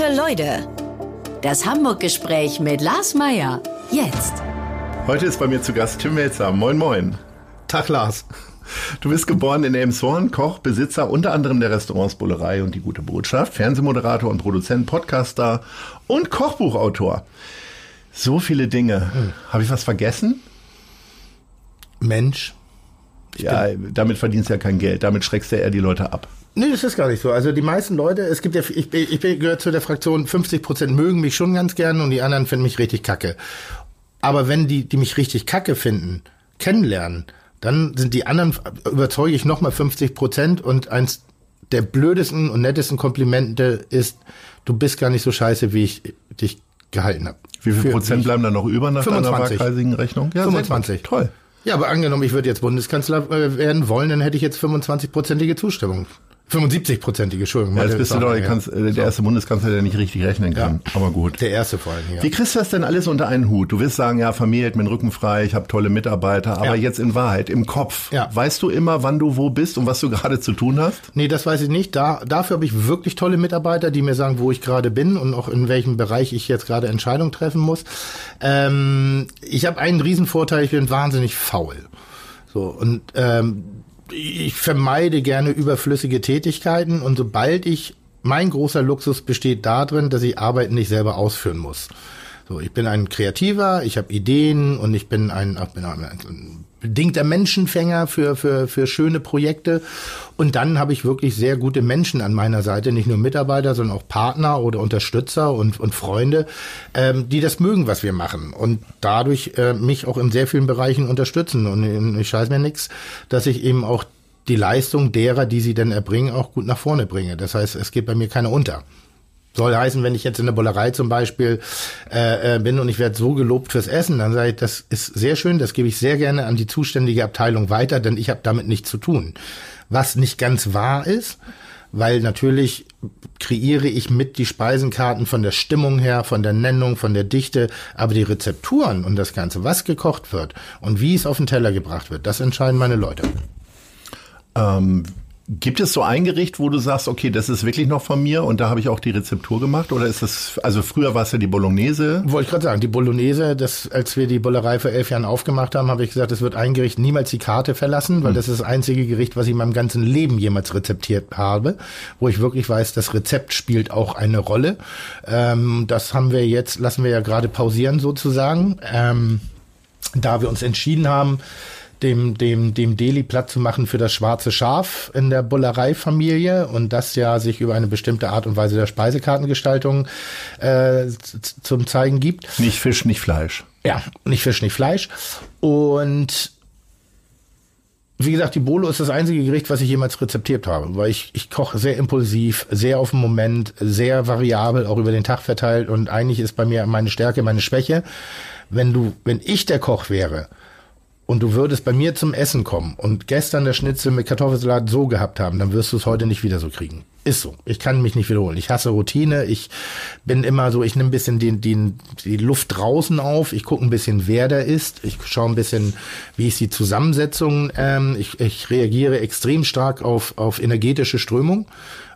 Gute Leute. Das Hamburg-Gespräch mit Lars Meier. Jetzt. Heute ist bei mir zu Gast Tim Melzer. Moin, moin. Tag, Lars. Du bist geboren in Elmshorn, Koch, Besitzer unter anderem der Restaurants Bullerei und die Gute Botschaft, Fernsehmoderator und Produzent, Podcaster und Kochbuchautor. So viele Dinge. Hm. Habe ich was vergessen? Mensch. Ich ja, damit verdienst du ja kein Geld. Damit schreckst du ja eher die Leute ab. Nee, das ist gar nicht so. Also die meisten Leute, es gibt ja, ich, ich gehöre zu der Fraktion, 50 Prozent mögen mich schon ganz gern und die anderen finden mich richtig kacke. Aber wenn die, die mich richtig kacke finden, kennenlernen, dann sind die anderen, überzeuge ich nochmal 50 Prozent und eins der blödesten und nettesten Komplimente ist, du bist gar nicht so scheiße, wie ich dich gehalten habe. Wie viel Für Prozent bleiben da noch über nach 25. deiner waghalsigen Rechnung? Ja, 25. Toll. Ja, aber angenommen, ich würde jetzt Bundeskanzler äh, werden wollen, dann hätte ich jetzt 25-prozentige Zustimmung. 75-prozentige, Entschuldigung. Ja, jetzt bist du doch der, Kanz der so. erste Bundeskanzler, der nicht richtig rechnen kann. Ja. Aber gut. Der erste vor allem, ja. Wie kriegst du das denn alles unter einen Hut? Du wirst sagen, ja, Familie hat mir den Rücken frei, ich habe tolle Mitarbeiter, aber ja. jetzt in Wahrheit, im Kopf, ja. weißt du immer, wann du wo bist und was du gerade zu tun hast? Nee, das weiß ich nicht. Da, dafür habe ich wirklich tolle Mitarbeiter, die mir sagen, wo ich gerade bin und auch in welchem Bereich ich jetzt gerade Entscheidungen treffen muss. Ähm, ich habe einen Riesenvorteil, ich bin wahnsinnig faul. So, und ähm, ich vermeide gerne überflüssige Tätigkeiten und sobald ich, mein großer Luxus besteht darin, dass ich Arbeiten nicht selber ausführen muss. So, ich bin ein Kreativer, ich habe Ideen und ich bin ein, bin ein bedingter Menschenfänger für, für, für schöne Projekte. Und dann habe ich wirklich sehr gute Menschen an meiner Seite, nicht nur Mitarbeiter, sondern auch Partner oder Unterstützer und, und Freunde, ähm, die das mögen, was wir machen. Und dadurch äh, mich auch in sehr vielen Bereichen unterstützen. Und ich scheiß mir nichts, dass ich eben auch die Leistung derer, die sie dann erbringen, auch gut nach vorne bringe. Das heißt, es geht bei mir keiner unter. Soll heißen, wenn ich jetzt in der Bullerei zum Beispiel äh, äh, bin und ich werde so gelobt fürs Essen, dann sage ich, das ist sehr schön, das gebe ich sehr gerne an die zuständige Abteilung weiter, denn ich habe damit nichts zu tun. Was nicht ganz wahr ist, weil natürlich kreiere ich mit die Speisenkarten von der Stimmung her, von der Nennung, von der Dichte, aber die Rezepturen und das Ganze, was gekocht wird und wie es auf den Teller gebracht wird, das entscheiden meine Leute. Ähm, Gibt es so ein Gericht, wo du sagst, okay, das ist wirklich noch von mir und da habe ich auch die Rezeptur gemacht? Oder ist das, also früher war es ja die Bolognese? Wollte ich gerade sagen, die Bolognese, das, als wir die Bullerei vor elf Jahren aufgemacht haben, habe ich gesagt, es wird ein Gericht niemals die Karte verlassen, weil hm. das ist das einzige Gericht, was ich in meinem ganzen Leben jemals rezeptiert habe, wo ich wirklich weiß, das Rezept spielt auch eine Rolle. Ähm, das haben wir jetzt, lassen wir ja gerade pausieren sozusagen, ähm, da wir uns entschieden haben, dem, dem, dem Deli Platz zu machen für das schwarze Schaf in der Bullereifamilie und das ja sich über eine bestimmte Art und Weise der Speisekartengestaltung äh, zum Zeigen gibt. Nicht Fisch, nicht Fleisch. Ja, nicht Fisch, nicht Fleisch. Und wie gesagt, die Bolo ist das einzige Gericht, was ich jemals rezeptiert habe, weil ich, ich koche sehr impulsiv, sehr auf den Moment, sehr variabel, auch über den Tag verteilt und eigentlich ist bei mir meine Stärke, meine Schwäche. Wenn du, wenn ich der Koch wäre, und du würdest bei mir zum Essen kommen und gestern der Schnitzel mit Kartoffelsalat so gehabt haben, dann wirst du es heute nicht wieder so kriegen. Ist so. Ich kann mich nicht wiederholen. Ich hasse Routine. Ich bin immer so, ich nehme ein bisschen die, die, die Luft draußen auf. Ich gucke ein bisschen, wer da ist. Ich schaue ein bisschen, wie ist die Zusammensetzung. Ähm, ich, ich reagiere extrem stark auf, auf energetische Strömung.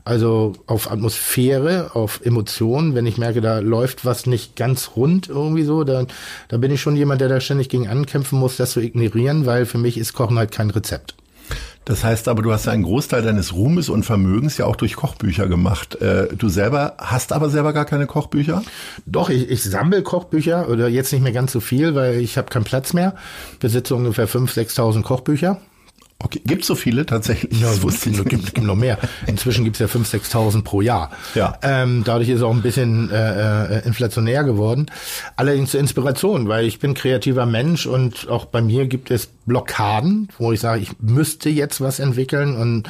Also auf Atmosphäre, auf Emotionen. Wenn ich merke, da läuft was nicht ganz rund irgendwie so, dann, dann bin ich schon jemand, der da ständig gegen ankämpfen muss, das zu ignorieren, weil für mich ist Kochen halt kein Rezept. Das heißt aber, du hast einen Großteil deines Ruhmes und Vermögens ja auch durch Kochbücher gemacht. Äh, du selber hast aber selber gar keine Kochbücher? Doch, ich, ich sammle Kochbücher oder jetzt nicht mehr ganz so viel, weil ich habe keinen Platz mehr. Besitze ungefähr 5.000, 6.000 Kochbücher. Okay, gibt so viele tatsächlich? Ja, es gibt, gibt, gibt noch mehr. Inzwischen gibt's ja 5.000, 6.000 pro Jahr. Ja. Ähm, dadurch ist es auch ein bisschen äh, äh, inflationär geworden. Allerdings zur Inspiration, weil ich bin kreativer Mensch und auch bei mir gibt es Blockaden, wo ich sage, ich müsste jetzt was entwickeln und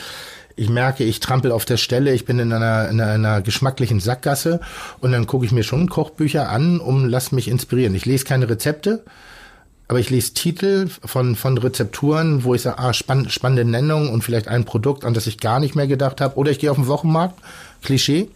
ich merke, ich trampel auf der Stelle, ich bin in einer, in einer geschmacklichen Sackgasse und dann gucke ich mir schon Kochbücher an, um lass mich inspirieren. Ich lese keine Rezepte, aber ich lese Titel von, von Rezepturen, wo ich sage, ah, spann, spannende Nennung und vielleicht ein Produkt, an das ich gar nicht mehr gedacht habe. Oder ich gehe auf den Wochenmarkt, Klischee,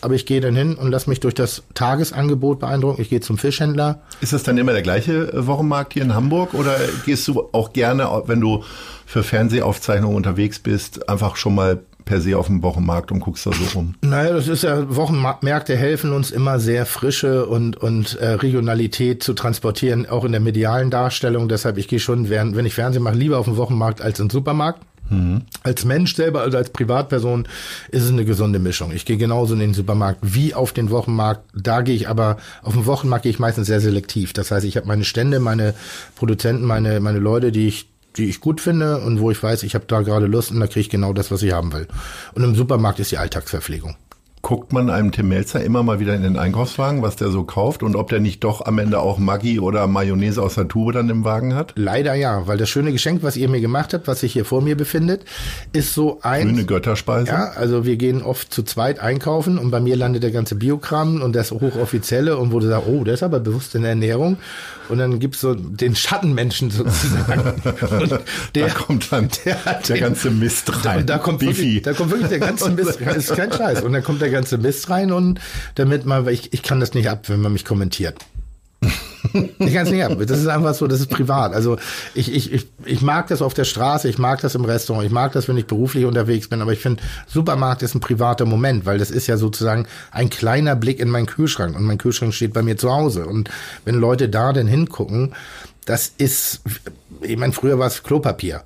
aber ich gehe dann hin und lasse mich durch das Tagesangebot beeindrucken. Ich gehe zum Fischhändler. Ist das dann immer der gleiche äh, Wochenmarkt hier in Hamburg oder gehst du auch gerne, wenn du für Fernsehaufzeichnungen unterwegs bist, einfach schon mal per se auf dem Wochenmarkt und guckst da so rum? Naja, das ist ja, Wochenmärkte helfen uns immer sehr frische und, und äh, Regionalität zu transportieren, auch in der medialen Darstellung. Deshalb, ich gehe schon, während, wenn ich Fernsehen mache, lieber auf den Wochenmarkt als im Supermarkt. Mhm. Als Mensch selber, also als Privatperson, ist es eine gesunde Mischung. Ich gehe genauso in den Supermarkt wie auf den Wochenmarkt. Da gehe ich aber, auf den Wochenmarkt gehe ich meistens sehr selektiv. Das heißt, ich habe meine Stände, meine Produzenten, meine, meine Leute, die ich die ich gut finde und wo ich weiß, ich habe da gerade Lust und da kriege ich genau das, was ich haben will. Und im Supermarkt ist die Alltagsverpflegung guckt man einem Tim Melzer immer mal wieder in den Einkaufswagen, was der so kauft und ob der nicht doch am Ende auch Maggi oder Mayonnaise aus der Tube dann im Wagen hat? Leider ja, weil das schöne Geschenk, was ihr mir gemacht habt, was sich hier vor mir befindet, ist so ein... Grüne Götterspeise? Ja, also wir gehen oft zu zweit einkaufen und bei mir landet der ganze Biokram und das hochoffizielle und wo du sagst, oh, der ist aber bewusst in der Ernährung und dann gibt's so den Schattenmenschen sozusagen. und der da kommt dann der, der den, ganze Mist rein. Da, da kommt wirklich, da kommt wirklich der ganze Mist rein. ist kein Scheiß. Und dann kommt der ganze Mist rein und damit man, ich, ich kann das nicht ab, wenn man mich kommentiert. Ich kann es nicht ab. Das ist einfach so, das ist privat. Also ich, ich, ich, ich mag das auf der Straße, ich mag das im Restaurant, ich mag das, wenn ich beruflich unterwegs bin, aber ich finde, Supermarkt ist ein privater Moment, weil das ist ja sozusagen ein kleiner Blick in meinen Kühlschrank und mein Kühlschrank steht bei mir zu Hause. Und wenn Leute da denn hingucken, das ist, ich meine, früher war es Klopapier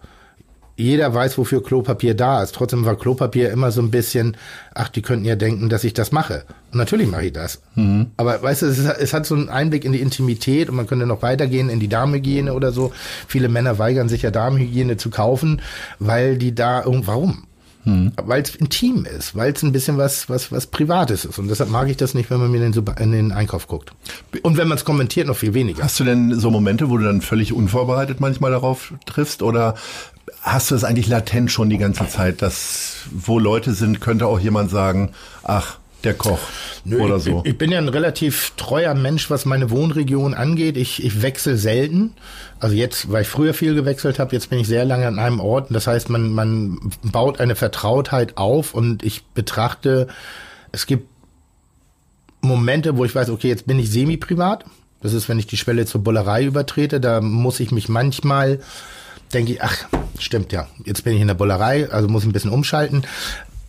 jeder weiß, wofür Klopapier da ist. Trotzdem war Klopapier immer so ein bisschen, ach, die könnten ja denken, dass ich das mache. Und natürlich mache ich das. Mhm. Aber weißt du, es, es, hat so einen Einblick in die Intimität und man könnte noch weitergehen in die Darmhygiene oder so. Viele Männer weigern sich ja Darmhygiene zu kaufen, weil die da, warum? Hm. Weil es intim ist, weil es ein bisschen was, was, was Privates ist. Und deshalb mag ich das nicht, wenn man mir in den, Super in den Einkauf guckt. Und wenn man es kommentiert, noch viel weniger. Hast du denn so Momente, wo du dann völlig unvorbereitet manchmal darauf triffst? Oder hast du es eigentlich latent schon die ganze Zeit, dass wo Leute sind, könnte auch jemand sagen, ach, der Koch Nö, oder so. Ich, ich, bin ja ein relativ treuer Mensch, was meine Wohnregion angeht. Ich, ich wechsle selten. Also jetzt, weil ich früher viel gewechselt habe, jetzt bin ich sehr lange an einem Ort. Das heißt, man, man baut eine Vertrautheit auf und ich betrachte, es gibt Momente, wo ich weiß, okay, jetzt bin ich semi-privat. Das ist, wenn ich die Schwelle zur Bullerei übertrete. Da muss ich mich manchmal denke ich, ach, stimmt ja, jetzt bin ich in der Bullerei, also muss ich ein bisschen umschalten.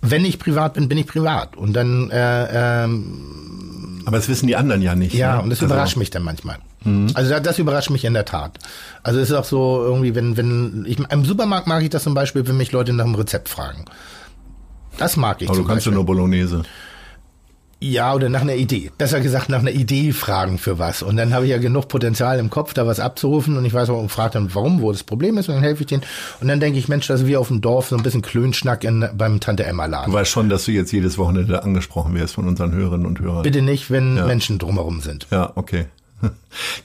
Wenn ich privat bin, bin ich privat. Und dann äh, ähm, aber das wissen die anderen ja nicht. Ja, ne? und das also. überrascht mich dann manchmal. Mhm. Also das, das überrascht mich in der Tat. Also es ist auch so irgendwie, wenn, wenn, ich, im Supermarkt mag ich das zum Beispiel, wenn mich Leute nach dem Rezept fragen. Das mag ich. Aber du kannst ja nur Bolognese. Ja, oder nach einer Idee. Besser gesagt, nach einer Idee fragen für was. Und dann habe ich ja genug Potenzial im Kopf, da was abzurufen. Und ich weiß auch und frage dann, warum, wo das Problem ist. Und dann helfe ich denen. Und dann denke ich, Mensch, das ist wie auf dem Dorf so ein bisschen Klönschnack in, beim Tante Emma Laden. Du weißt schon, dass du jetzt jedes Wochenende angesprochen wirst von unseren Hörerinnen und Hörern. Bitte nicht, wenn ja. Menschen drumherum sind. Ja, okay.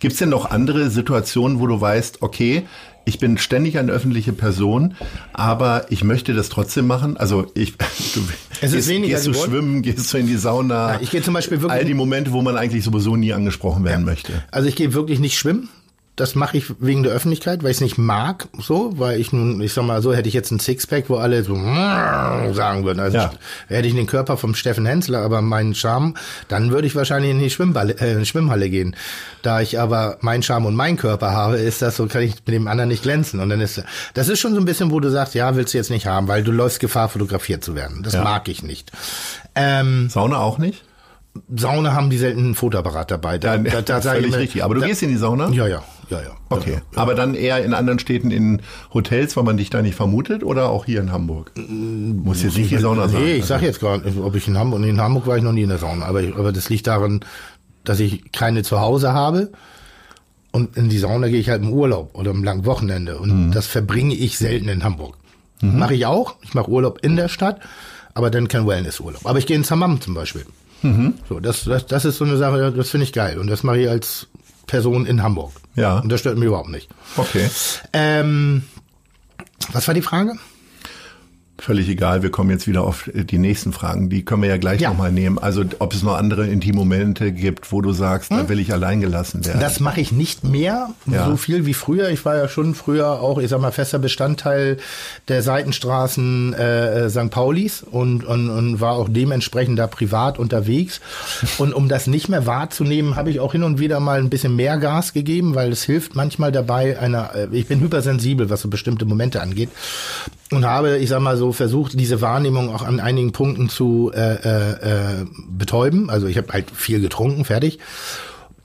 Gibt's denn noch andere Situationen, wo du weißt, okay, ich bin ständig eine öffentliche Person, aber ich möchte das trotzdem machen. Also ich, du es ist gehst, gehst du schwimmen, gehst du in die Sauna. Ja, ich gehe zum Beispiel wirklich all die Momente, wo man eigentlich sowieso nie angesprochen werden ja. möchte. Also ich gehe wirklich nicht schwimmen. Das mache ich wegen der Öffentlichkeit, weil ich es nicht mag, so, weil ich nun, ich sag mal so, hätte ich jetzt ein Sixpack, wo alle so sagen würden. Also ja. hätte ich den Körper vom Steffen Hensler, aber meinen Charme, dann würde ich wahrscheinlich in die Schwimmballe, äh, Schwimmhalle gehen. Da ich aber meinen Charme und meinen Körper habe, ist das so, kann ich mit dem anderen nicht glänzen. Und dann ist das ist schon so ein bisschen, wo du sagst, ja, willst du jetzt nicht haben, weil du läufst Gefahr, fotografiert zu werden. Das ja. mag ich nicht. Ähm, Sauna auch nicht? Sauna haben die selten einen Fotoapparat dabei. Da, da, da völlig immer, richtig. Aber du da, gehst in die Sauna? Ja, ja, ja, ja. Okay. Ja, ja. Aber dann eher in anderen Städten in Hotels, weil man dich da nicht vermutet, oder auch hier in Hamburg? Muss jetzt nicht die Sauna sein. Nee, ich sag jetzt gerade, ob ich in Hamburg, in Hamburg war ich noch nie in der Sauna, aber, aber das liegt daran, dass ich keine zu Hause habe. Und in die Sauna gehe ich halt im Urlaub oder im langen Wochenende. Und mhm. das verbringe ich selten in Hamburg. Mhm. Mache ich auch. Ich mache Urlaub in der Stadt, aber dann kein Wellnessurlaub. Aber ich gehe ins Hammam zum Beispiel. Mhm. So, das, das, das ist so eine Sache, das finde ich geil. Und das mache ich als Person in Hamburg. Ja. Und das stört mich überhaupt nicht. Okay. Ähm, was war die Frage? Völlig egal, wir kommen jetzt wieder auf die nächsten Fragen. Die können wir ja gleich ja. nochmal nehmen. Also ob es noch andere Intimomente gibt, wo du sagst, hm? da will ich allein gelassen werden. Das mache ich nicht mehr ja. so viel wie früher. Ich war ja schon früher auch, ich sag mal, fester Bestandteil der Seitenstraßen äh, St. Paulis und, und, und war auch dementsprechend da privat unterwegs. Und um das nicht mehr wahrzunehmen, habe ich auch hin und wieder mal ein bisschen mehr Gas gegeben, weil es hilft manchmal dabei, einer, äh, ich bin hypersensibel, was so bestimmte Momente angeht und habe, ich sag mal so, so versucht, diese Wahrnehmung auch an einigen Punkten zu äh, äh, äh, betäuben. Also ich habe halt viel getrunken, fertig.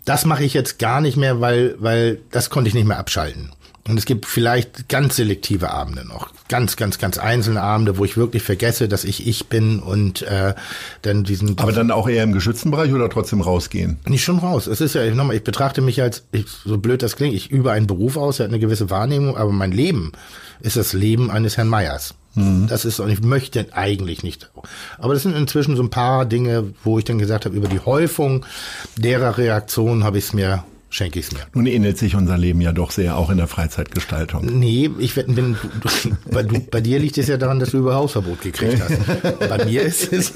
Das mache ich jetzt gar nicht mehr, weil, weil das konnte ich nicht mehr abschalten. Und es gibt vielleicht ganz selektive Abende noch, ganz, ganz, ganz einzelne Abende, wo ich wirklich vergesse, dass ich ich bin und äh, dann diesen. Aber dann auch eher im geschützten Bereich oder trotzdem rausgehen? Nicht schon raus. Es ist ja nochmal, ich betrachte mich als, ich, so blöd das klingt, ich übe einen Beruf aus, er hat eine gewisse Wahrnehmung, aber mein Leben ist das Leben eines Herrn Meyers. Mhm. Das ist, ich möchte eigentlich nicht. Aber das sind inzwischen so ein paar Dinge, wo ich dann gesagt habe, über die Häufung derer Reaktionen habe ich es mir schenke ich es mir. Nun ähnelt sich unser Leben ja doch sehr, auch in der Freizeitgestaltung. Nee, ich bin, du, bei, du, bei dir liegt es ja daran, dass du über Hausverbot gekriegt hast. bei mir ist es,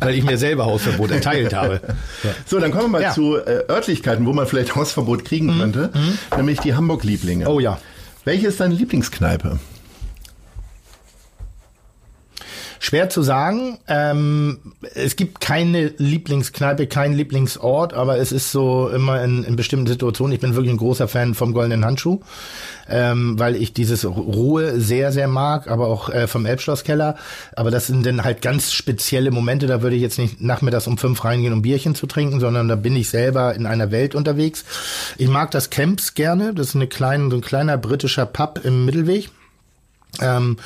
weil ich mir selber Hausverbot erteilt habe. Ja. So, dann kommen wir mal ja. zu äh, Örtlichkeiten, wo man vielleicht Hausverbot kriegen mhm. könnte, mhm. nämlich die Hamburg-Lieblinge. Oh ja. Welche ist deine Lieblingskneipe? Schwer zu sagen. Ähm, es gibt keine Lieblingskneipe, keinen Lieblingsort, aber es ist so immer in, in bestimmten Situationen. Ich bin wirklich ein großer Fan vom Goldenen Handschuh, ähm, weil ich dieses Ruhe sehr, sehr mag, aber auch äh, vom Elbschlosskeller. Aber das sind dann halt ganz spezielle Momente. Da würde ich jetzt nicht nachmittags um fünf reingehen, um Bierchen zu trinken, sondern da bin ich selber in einer Welt unterwegs. Ich mag das Camps gerne. Das ist eine kleine, so ein kleiner britischer Pub im Mittelweg. Ähm,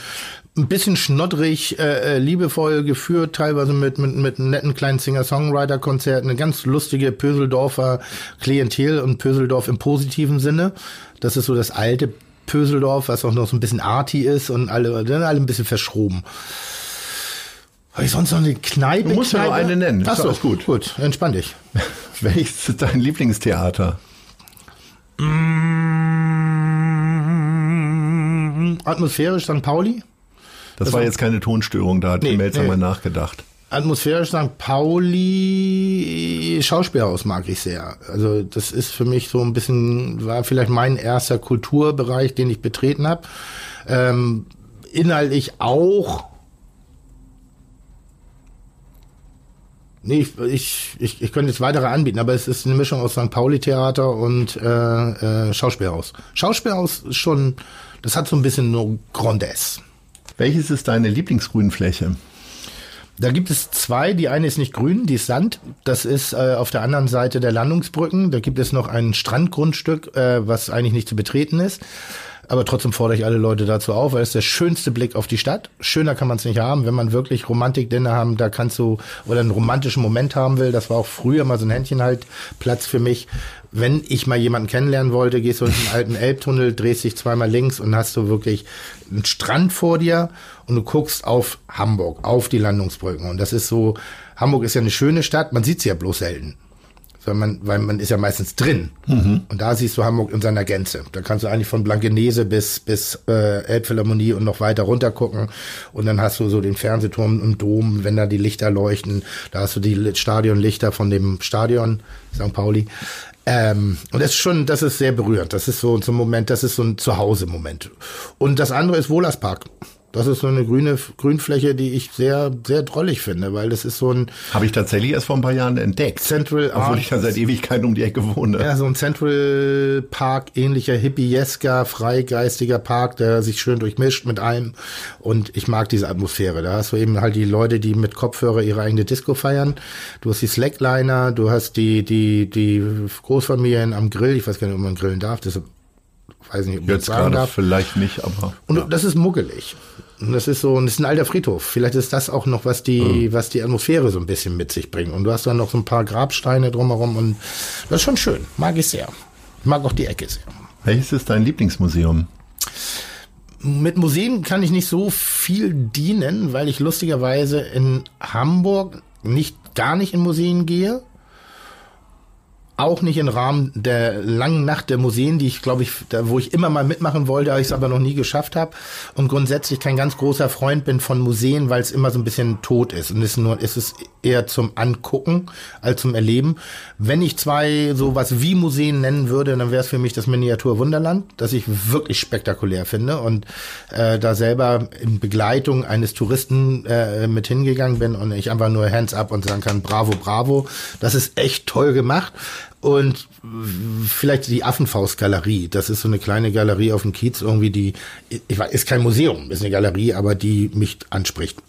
ein bisschen schnoddrig, äh, äh, liebevoll geführt, teilweise mit, mit, mit netten kleinen Singer-Songwriter-Konzerten, eine ganz lustige Pöseldorfer Klientel und Pöseldorf im positiven Sinne. Das ist so das alte Pöseldorf, was auch noch so ein bisschen arty ist und alle, dann alle ein bisschen verschroben. Habe ich sonst noch eine Kneipe? Du musst ja noch eine nennen. Ach so, gut. Gut, entspann dich. Welches ist dein Lieblingstheater? Mmh, atmosphärisch St. Pauli. Das, das war jetzt keine Tonstörung, da hat nee, Melzer nee. mal nachgedacht. Atmosphärisch St. Pauli Schauspielhaus mag ich sehr. Also das ist für mich so ein bisschen, war vielleicht mein erster Kulturbereich, den ich betreten habe. Ähm, inhaltlich auch. Nee, ich, ich, ich, ich könnte jetzt weitere anbieten, aber es ist eine Mischung aus St. Pauli Theater und äh, äh, Schauspielhaus. Schauspielhaus ist schon, das hat so ein bisschen nur Grandesse. Welches ist deine Lieblingsgrünfläche? Da gibt es zwei. Die eine ist nicht grün, die ist Sand. Das ist äh, auf der anderen Seite der Landungsbrücken. Da gibt es noch ein Strandgrundstück, äh, was eigentlich nicht zu betreten ist. Aber trotzdem fordere ich alle Leute dazu auf, weil es der schönste Blick auf die Stadt. Schöner kann man es nicht haben, wenn man wirklich Romantik-Dinner haben, da kannst du, oder einen romantischen Moment haben will. Das war auch früher mal so ein Händchenhaltplatz für mich. Wenn ich mal jemanden kennenlernen wollte, gehst du in den alten Elbtunnel, drehst dich zweimal links und hast du wirklich einen Strand vor dir und du guckst auf Hamburg, auf die Landungsbrücken. Und das ist so, Hamburg ist ja eine schöne Stadt, man sieht sie ja bloß selten weil man, weil man ist ja meistens drin. Mhm. Und da siehst du Hamburg in seiner Gänze. Da kannst du eigentlich von Blankenese bis, bis äh, Elbphilharmonie und noch weiter runter gucken. Und dann hast du so den Fernsehturm und Dom, wenn da die Lichter leuchten. Da hast du die Stadionlichter von dem Stadion St. Pauli. Ähm, und das ist schon, das ist sehr berührend. Das ist so, so ein Moment, das ist so ein Zuhause-Moment. Und das andere ist Wohlerspark. Das ist so eine grüne Grünfläche, die ich sehr, sehr drollig finde, weil das ist so ein. Habe ich tatsächlich erst vor ein paar Jahren entdeckt. Central Obwohl ich da seit Ewigkeiten um die Ecke wohne. Ja, so ein Central Park ähnlicher hippiesker, freigeistiger Park, der sich schön durchmischt mit allem. Und ich mag diese Atmosphäre. Da hast du eben halt die Leute, die mit Kopfhörer ihre eigene Disco feiern. Du hast die Slackliner, du hast die, die, die Großfamilien am Grill. Ich weiß gar nicht, ob man grillen darf. Deshalb weiß nicht, ob Jetzt gerade darf. vielleicht nicht, aber. Und ja. das ist muggelig. Und das ist so, und das ist ein alter Friedhof. Vielleicht ist das auch noch, was die, mhm. was die Atmosphäre so ein bisschen mit sich bringt. Und du hast dann noch so ein paar Grabsteine drumherum und das ist schon schön. Mag ich sehr. Ich mag auch die Ecke sehr. Welches ist dein Lieblingsmuseum? Mit Museen kann ich nicht so viel dienen, weil ich lustigerweise in Hamburg nicht, gar nicht in Museen gehe auch nicht im Rahmen der langen Nacht der Museen, die ich glaube ich, da, wo ich immer mal mitmachen wollte, ich es aber noch nie geschafft habe und grundsätzlich kein ganz großer Freund bin von Museen, weil es immer so ein bisschen tot ist und es ist nur es ist eher zum Angucken als zum Erleben. Wenn ich zwei sowas wie Museen nennen würde, dann wäre es für mich das Miniatur Wunderland, das ich wirklich spektakulär finde und äh, da selber in Begleitung eines Touristen äh, mit hingegangen bin und ich einfach nur Hands up und sagen kann, bravo, bravo, das ist echt toll gemacht. Und vielleicht die Affenfaustgalerie. Das ist so eine kleine Galerie auf dem Kiez irgendwie, die ich weiß, ist kein Museum, ist eine Galerie, aber die mich anspricht.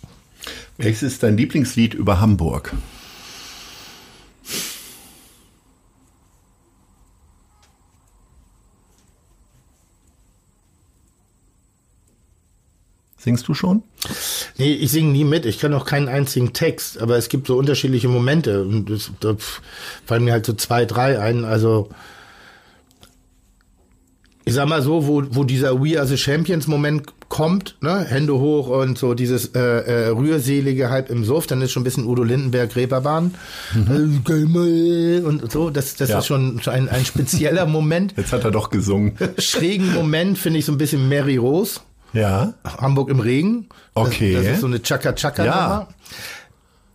Welches ist dein Lieblingslied über Hamburg? Singst du schon? Nee, ich singe nie mit. Ich kann auch keinen einzigen Text, aber es gibt so unterschiedliche Momente. Und das, da fallen mir halt so zwei, drei ein. Also, ich sag mal so, wo, wo dieser We Are the Champions Moment kommt, ne, Hände hoch und so dieses äh, äh, rührselige halb im Suff, dann ist schon ein bisschen Udo Lindenberg Reeperbahn mhm. und so, das, das ja. ist schon ein, ein spezieller Moment. Jetzt hat er doch gesungen. Schrägen Moment finde ich so ein bisschen Mary Rose. Ja. Hamburg im Regen. Okay. Das, das ist so eine Chaka-Chaka. Ja.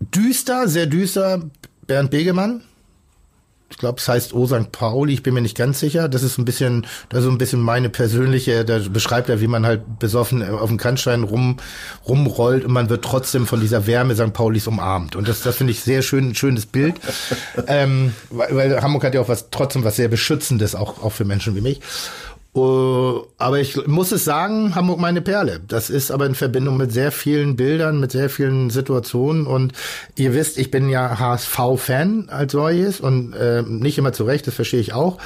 Düster, sehr düster, Bernd Begemann. Ich glaube, es heißt O St. Pauli, ich bin mir nicht ganz sicher. Das ist ein bisschen, das ist so ein bisschen meine persönliche, da beschreibt er, wie man halt besoffen auf dem Kannstein rum, rumrollt und man wird trotzdem von dieser Wärme St. Paulis umarmt. Und das, das finde ich sehr schön, ein schönes Bild. ähm, weil, weil Hamburg hat ja auch was, trotzdem was sehr Beschützendes, auch, auch für Menschen wie mich. Uh, aber ich muss es sagen, Hamburg meine Perle. Das ist aber in Verbindung mit sehr vielen Bildern, mit sehr vielen Situationen. Und ihr wisst, ich bin ja HSV-Fan als solches und äh, nicht immer zurecht, das verstehe ich auch.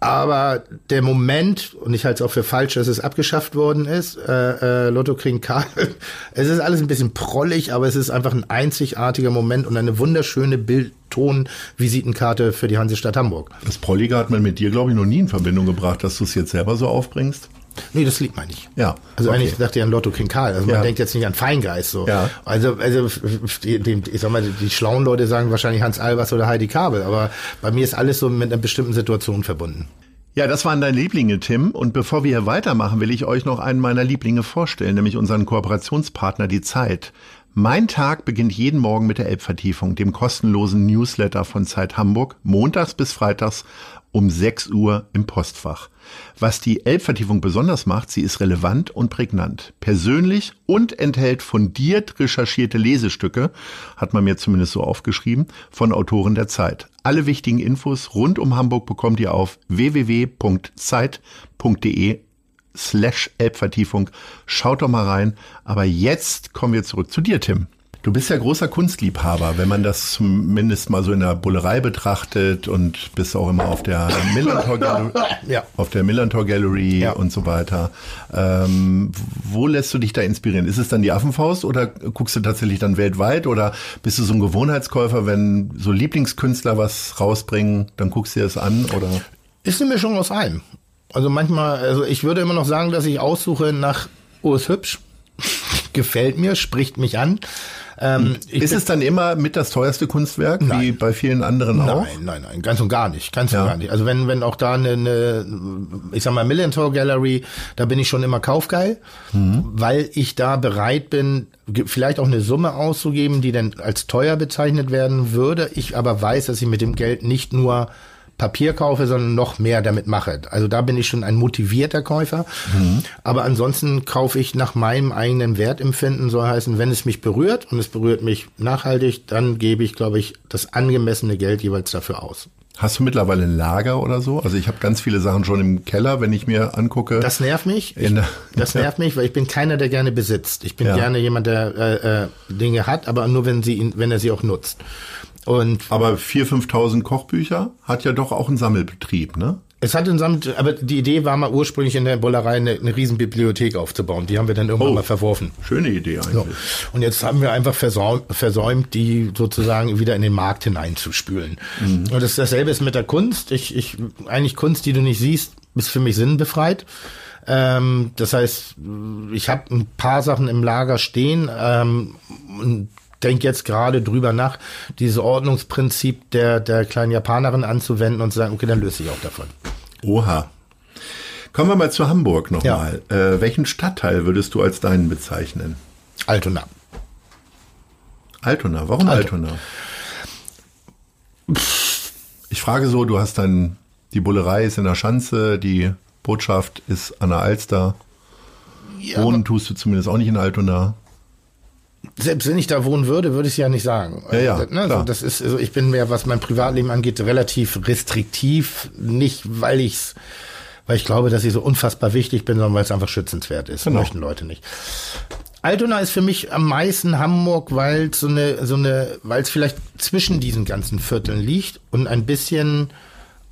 Aber der Moment, und ich halte es auch für falsch, dass es abgeschafft worden ist, äh, äh, Lotto kriegen Karl, es ist alles ein bisschen prollig, aber es ist einfach ein einzigartiger Moment und eine wunderschöne Bildton-Visitenkarte für die Hansestadt Hamburg. Das Prollige hat man mit dir, glaube ich, noch nie in Verbindung gebracht, dass du es jetzt selber so aufbringst. Nee, das liegt meine ich. Ja. Also okay. eigentlich dachte ich an Lotto King Karl. Also man ja. denkt jetzt nicht an Feingeist so. Ja. Also, also die, die, ich sag mal, die schlauen Leute sagen wahrscheinlich Hans Albers oder Heidi Kabel, aber bei mir ist alles so mit einer bestimmten Situation verbunden. Ja, das waren deine Lieblinge, Tim. Und bevor wir hier weitermachen, will ich euch noch einen meiner Lieblinge vorstellen, nämlich unseren Kooperationspartner Die Zeit. Mein Tag beginnt jeden Morgen mit der Elbvertiefung, dem kostenlosen Newsletter von Zeit Hamburg, montags bis freitags um 6 Uhr im Postfach. Was die Elbvertiefung besonders macht, sie ist relevant und prägnant, persönlich und enthält fundiert recherchierte Lesestücke, hat man mir zumindest so aufgeschrieben, von Autoren der Zeit. Alle wichtigen Infos rund um Hamburg bekommt ihr auf www.zeit.de slash Elbvertiefung. Schaut doch mal rein. Aber jetzt kommen wir zurück zu dir, Tim. Du bist ja großer Kunstliebhaber, wenn man das zumindest mal so in der Bullerei betrachtet und bist auch immer auf der Millantor Gallery, ja. auf der Millantor Gallery ja. und so weiter. Ähm, wo lässt du dich da inspirieren? Ist es dann die Affenfaust oder guckst du tatsächlich dann weltweit oder bist du so ein Gewohnheitskäufer, wenn so Lieblingskünstler was rausbringen, dann guckst du dir das an oder? Ist eine Mischung aus allem. Also manchmal, also ich würde immer noch sagen, dass ich aussuche nach, oh, ist hübsch, gefällt mir, spricht mich an. Ähm, ist es dann immer mit das teuerste Kunstwerk, nein. wie bei vielen anderen nein, auch? Nein, nein, nein, ganz und gar nicht, ganz ja. und gar nicht. Also wenn, wenn auch da eine, eine ich sag mal, Millentor Gallery, da bin ich schon immer kaufgeil, mhm. weil ich da bereit bin, vielleicht auch eine Summe auszugeben, die dann als teuer bezeichnet werden würde. Ich aber weiß, dass ich mit dem Geld nicht nur Papier kaufe, sondern noch mehr damit mache. Also da bin ich schon ein motivierter Käufer. Mhm. Aber ansonsten kaufe ich nach meinem eigenen Wertempfinden, soll heißen, wenn es mich berührt und es berührt mich nachhaltig, dann gebe ich, glaube ich, das angemessene Geld jeweils dafür aus. Hast du mittlerweile ein Lager oder so? Also ich habe ganz viele Sachen schon im Keller, wenn ich mir angucke. Das nervt mich. Ich, das nervt mich, weil ich bin keiner, der gerne besitzt. Ich bin ja. gerne jemand, der äh, äh, Dinge hat, aber nur wenn sie ihn, wenn er sie auch nutzt. Und aber 4.000, 5.000 Kochbücher hat ja doch auch einen Sammelbetrieb, ne? Es hat einen Sammel, aber die Idee war mal ursprünglich in der Bullerei eine, eine riesen Bibliothek aufzubauen. Die haben wir dann irgendwann oh, mal verworfen. Schöne Idee eigentlich. So. Und jetzt haben wir einfach versäumt, versäumt, die sozusagen wieder in den Markt hineinzuspülen. Mhm. Und das, dasselbe ist mit der Kunst. Ich, ich, eigentlich Kunst, die du nicht siehst, ist für mich sinnbefreit. Ähm, das heißt, ich habe ein paar Sachen im Lager stehen. Ähm, denke jetzt gerade drüber nach, dieses Ordnungsprinzip der, der kleinen Japanerin anzuwenden und zu sagen, okay, dann löse ich auch davon. Oha. Kommen wir mal zu Hamburg nochmal. Ja. Äh, welchen Stadtteil würdest du als deinen bezeichnen? Altona. Altona, warum Altona? Altona? Ich frage so, du hast dann, die Bullerei ist in der Schanze, die Botschaft ist an der Alster. Ja, Wohnen tust du zumindest auch nicht in Altona selbst wenn ich da wohnen würde, würde ich es ja nicht sagen. Ja, ja, ne? also das ist, also ich bin mehr, was mein Privatleben angeht, relativ restriktiv. Nicht, weil ich's, weil ich glaube, dass ich so unfassbar wichtig bin, sondern weil es einfach schützenswert ist. Genau. Möchten Leute nicht. Altona ist für mich am meisten Hamburg, weil so eine, so eine, weil es vielleicht zwischen diesen ganzen Vierteln liegt und ein bisschen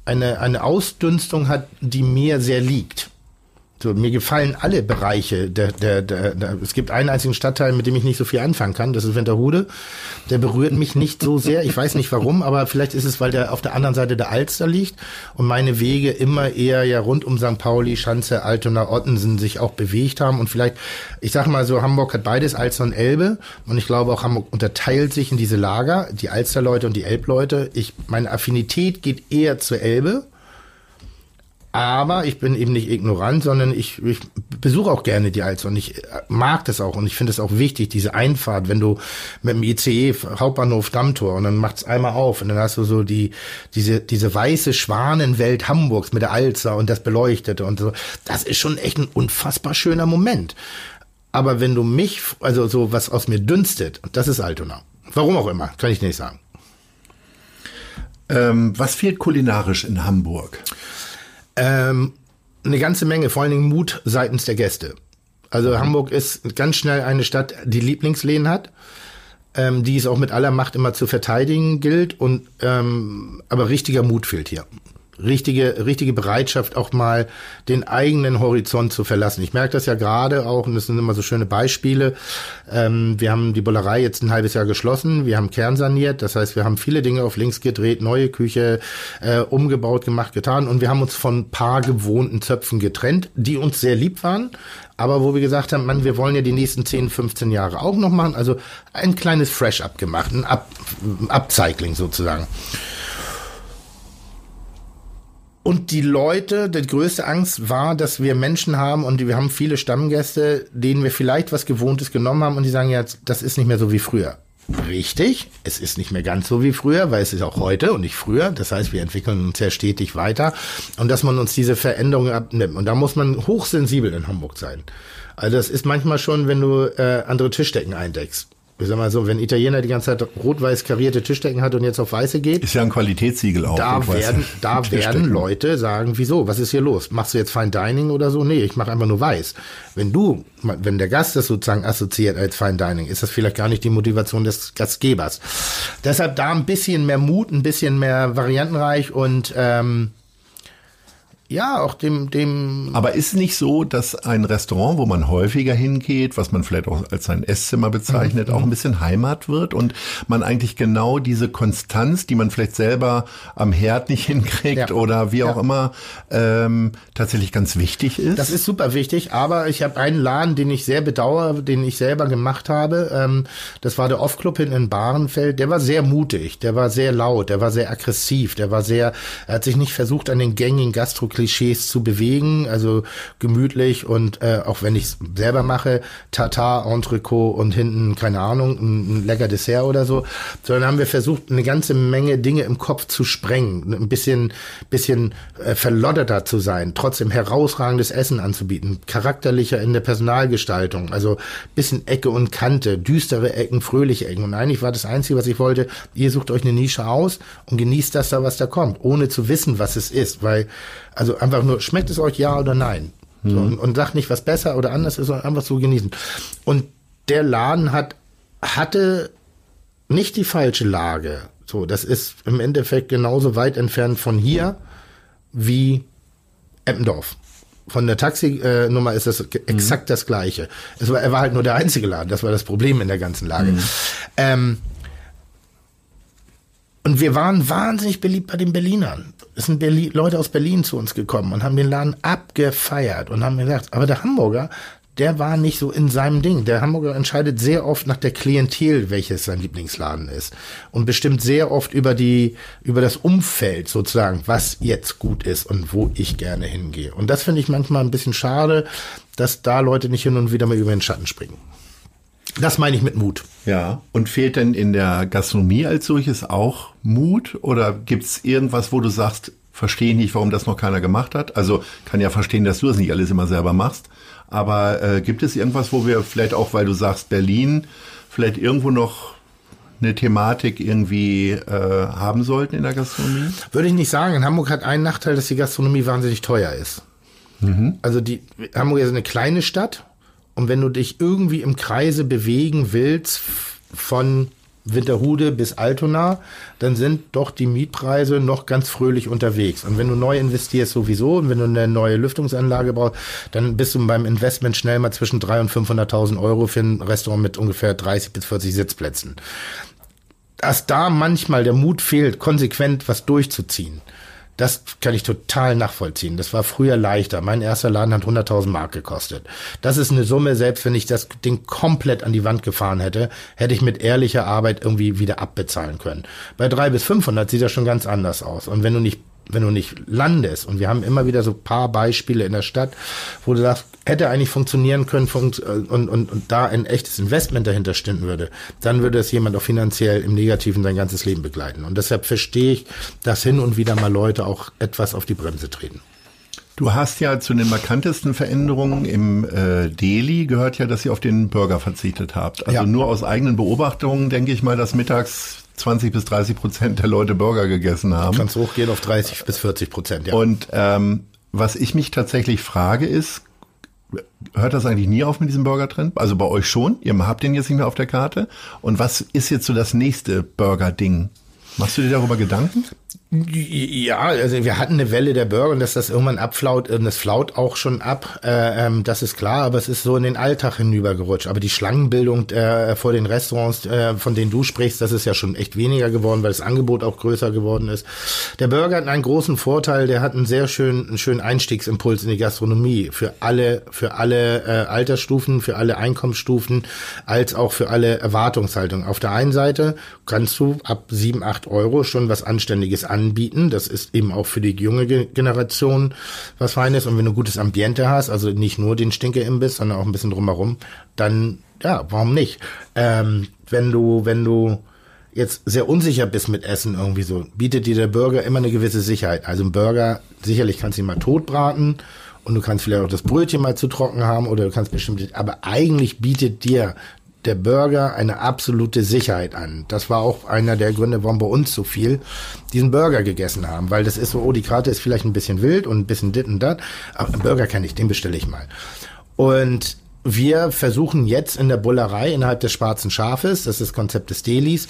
eine, eine Ausdünstung hat, die mir sehr liegt. So, mir gefallen alle Bereiche. Der, der, der, der, es gibt einen einzigen Stadtteil, mit dem ich nicht so viel anfangen kann. Das ist Winterhude. Der berührt mich nicht so sehr. Ich weiß nicht warum, aber vielleicht ist es, weil der auf der anderen Seite der Alster liegt und meine Wege immer eher ja rund um St. Pauli, Schanze, Altona, Ottensen sich auch bewegt haben. Und vielleicht, ich sag mal so, Hamburg hat beides, Alster und Elbe. Und ich glaube auch Hamburg unterteilt sich in diese Lager, die Alsterleute und die Elbleute. Ich, meine Affinität geht eher zur Elbe aber ich bin eben nicht ignorant, sondern ich, ich besuche auch gerne die Alster und ich mag das auch und ich finde es auch wichtig, diese Einfahrt, wenn du mit dem ICE Hauptbahnhof Dammtor und dann macht's einmal auf und dann hast du so die, diese, diese weiße Schwanenwelt Hamburgs mit der Alster und das Beleuchtete und so. Das ist schon echt ein unfassbar schöner Moment. Aber wenn du mich, also so was aus mir dünstet, das ist Altona. Warum auch immer, kann ich nicht sagen. Ähm, was fehlt kulinarisch in Hamburg? Ähm, eine ganze Menge, vor allen Dingen Mut seitens der Gäste. Also mhm. Hamburg ist ganz schnell eine Stadt, die Lieblingslehen hat, ähm, die es auch mit aller Macht immer zu verteidigen gilt. Und ähm, aber richtiger Mut fehlt hier richtige, richtige Bereitschaft, auch mal den eigenen Horizont zu verlassen. Ich merke das ja gerade auch, und das sind immer so schöne Beispiele. Ähm, wir haben die Bollerei jetzt ein halbes Jahr geschlossen, wir haben kernsaniert, das heißt, wir haben viele Dinge auf links gedreht, neue Küche äh, umgebaut, gemacht, getan und wir haben uns von paar gewohnten Zöpfen getrennt, die uns sehr lieb waren, aber wo wir gesagt haben, man, wir wollen ja die nächsten 10, 15 Jahre auch noch machen, also ein kleines Fresh-Up gemacht, ein Up Upcycling sozusagen. Und die Leute, die größte Angst war, dass wir Menschen haben und wir haben viele Stammgäste, denen wir vielleicht was Gewohntes genommen haben und die sagen jetzt, das ist nicht mehr so wie früher. Richtig, es ist nicht mehr ganz so wie früher, weil es ist auch heute und nicht früher. Das heißt, wir entwickeln uns sehr stetig weiter und dass man uns diese Veränderungen abnimmt. Und da muss man hochsensibel in Hamburg sein. Also das ist manchmal schon, wenn du äh, andere Tischdecken eindeckst ich sag mal so, wenn Italiener die ganze Zeit rot-weiß karierte Tischdecken hat und jetzt auf weiße geht. Ist ja ein Qualitätssiegel auch. Da werden, da werden Leute sagen, wieso, was ist hier los? Machst du jetzt Fine Dining oder so? Nee, ich mache einfach nur weiß. Wenn du, wenn der Gast das sozusagen assoziiert als Fine Dining, ist das vielleicht gar nicht die Motivation des Gastgebers. Deshalb da ein bisschen mehr Mut, ein bisschen mehr variantenreich und ähm, ja, auch dem, dem. Aber ist nicht so, dass ein Restaurant, wo man häufiger hingeht, was man vielleicht auch als sein Esszimmer bezeichnet, mhm. auch ein bisschen Heimat wird und man eigentlich genau diese Konstanz, die man vielleicht selber am Herd nicht hinkriegt ja. oder wie auch ja. immer, ähm, tatsächlich ganz wichtig ist? Das ist super wichtig, aber ich habe einen Laden, den ich sehr bedauere, den ich selber gemacht habe. Ähm, das war der Off-Club in Bahrenfeld. Der war sehr mutig, der war sehr laut, der war sehr aggressiv, der war sehr, er hat sich nicht versucht, an den gängigen Gastro Klischees zu bewegen, also gemütlich und äh, auch wenn ich es selber mache, Tatar, Entrecot und hinten, keine Ahnung, ein, ein lecker Dessert oder so, sondern haben wir versucht, eine ganze Menge Dinge im Kopf zu sprengen, ein bisschen, bisschen äh, verlodderter zu sein, trotzdem herausragendes Essen anzubieten, charakterlicher in der Personalgestaltung, also bisschen Ecke und Kante, düstere Ecken, fröhliche Ecken. Und eigentlich war das Einzige, was ich wollte, ihr sucht euch eine Nische aus und genießt das da, was da kommt, ohne zu wissen, was es ist, weil also einfach nur, schmeckt es euch ja oder nein? Mhm. So, und, und sagt nicht, was besser oder anders ist, sondern einfach so genießen. Und der Laden hat, hatte nicht die falsche Lage. So, das ist im Endeffekt genauso weit entfernt von hier wie Eppendorf. Von der Taxinummer ist das exakt mhm. das Gleiche. War, er war halt nur der einzige Laden. Das war das Problem in der ganzen Lage. Mhm. Ähm, und wir waren wahnsinnig beliebt bei den Berlinern. Es sind Berlin, Leute aus Berlin zu uns gekommen und haben den Laden abgefeiert und haben gesagt, aber der Hamburger, der war nicht so in seinem Ding. Der Hamburger entscheidet sehr oft nach der Klientel, welches sein Lieblingsladen ist. Und bestimmt sehr oft über die, über das Umfeld sozusagen, was jetzt gut ist und wo ich gerne hingehe. Und das finde ich manchmal ein bisschen schade, dass da Leute nicht hin und wieder mal über den Schatten springen. Das meine ich mit Mut. Ja, und fehlt denn in der Gastronomie als solches auch Mut? Oder gibt's irgendwas, wo du sagst, verstehe nicht, warum das noch keiner gemacht hat? Also kann ja verstehen, dass du das nicht alles immer selber machst. Aber äh, gibt es irgendwas, wo wir vielleicht auch, weil du sagst, Berlin vielleicht irgendwo noch eine Thematik irgendwie äh, haben sollten in der Gastronomie? Würde ich nicht sagen. In Hamburg hat einen Nachteil, dass die Gastronomie wahnsinnig teuer ist. Mhm. Also die Hamburg ist eine kleine Stadt und wenn du dich irgendwie im Kreise bewegen willst von Winterhude bis Altona, dann sind doch die Mietpreise noch ganz fröhlich unterwegs. Und wenn du neu investierst sowieso und wenn du eine neue Lüftungsanlage brauchst, dann bist du beim Investment schnell mal zwischen 300.000 und 500.000 Euro für ein Restaurant mit ungefähr 30 bis 40 Sitzplätzen. Dass da manchmal der Mut fehlt, konsequent was durchzuziehen das kann ich total nachvollziehen. Das war früher leichter. Mein erster Laden hat 100.000 Mark gekostet. Das ist eine Summe, selbst wenn ich das Ding komplett an die Wand gefahren hätte, hätte ich mit ehrlicher Arbeit irgendwie wieder abbezahlen können. Bei drei bis 500 sieht das schon ganz anders aus. Und wenn du nicht wenn du nicht landest, und wir haben immer wieder so paar Beispiele in der Stadt, wo du sagst, hätte eigentlich funktionieren können und, und, und, und da ein echtes Investment dahinter stehen würde, dann würde es jemand auch finanziell im Negativen sein ganzes Leben begleiten. Und deshalb verstehe ich, dass hin und wieder mal Leute auch etwas auf die Bremse treten. Du hast ja zu den markantesten Veränderungen im äh, Delhi gehört ja, dass ihr auf den Burger verzichtet habt. Also ja. nur aus eigenen Beobachtungen denke ich mal, dass mittags 20 bis 30 Prozent der Leute Burger gegessen haben. Kann es hochgehen auf 30 bis 40 Prozent, ja. Und ähm, was ich mich tatsächlich frage ist, hört das eigentlich nie auf mit diesem Burger-Trend? Also bei euch schon? Ihr habt den jetzt nicht mehr auf der Karte. Und was ist jetzt so das nächste Burger-Ding? Machst du dir darüber Gedanken? Ja, also wir hatten eine Welle der Burger und dass das irgendwann abflaut, ähm, das flaut auch schon ab, äh, ähm, das ist klar, aber es ist so in den Alltag hinübergerutscht. Aber die Schlangenbildung äh, vor den Restaurants, äh, von denen du sprichst, das ist ja schon echt weniger geworden, weil das Angebot auch größer geworden ist. Der Burger hat einen großen Vorteil, der hat einen sehr schönen, einen schönen Einstiegsimpuls in die Gastronomie für alle, für alle äh, Altersstufen, für alle Einkommensstufen, als auch für alle Erwartungshaltungen. Auf der einen Seite kannst du ab sieben, acht Euro schon was Anständiges anbieten. Das ist eben auch für die junge Generation was Feines. Und wenn du gutes Ambiente hast, also nicht nur den Stinkeimbiss, sondern auch ein bisschen drumherum, dann, ja, warum nicht? Ähm, wenn du, wenn du jetzt sehr unsicher bist mit Essen irgendwie so, bietet dir der Burger immer eine gewisse Sicherheit. Also ein Burger, sicherlich kannst du ihn mal totbraten und du kannst vielleicht auch das Brötchen mal zu trocken haben oder du kannst bestimmt, aber eigentlich bietet dir der Burger eine absolute Sicherheit an. Das war auch einer der Gründe, warum bei uns so viel diesen Burger gegessen haben, weil das ist so, oh, die Karte ist vielleicht ein bisschen wild und ein bisschen dit und dat, aber einen Burger kenne ich, den bestelle ich mal. Und wir versuchen jetzt in der Bullerei innerhalb des schwarzen Schafes, das ist das Konzept des Delis,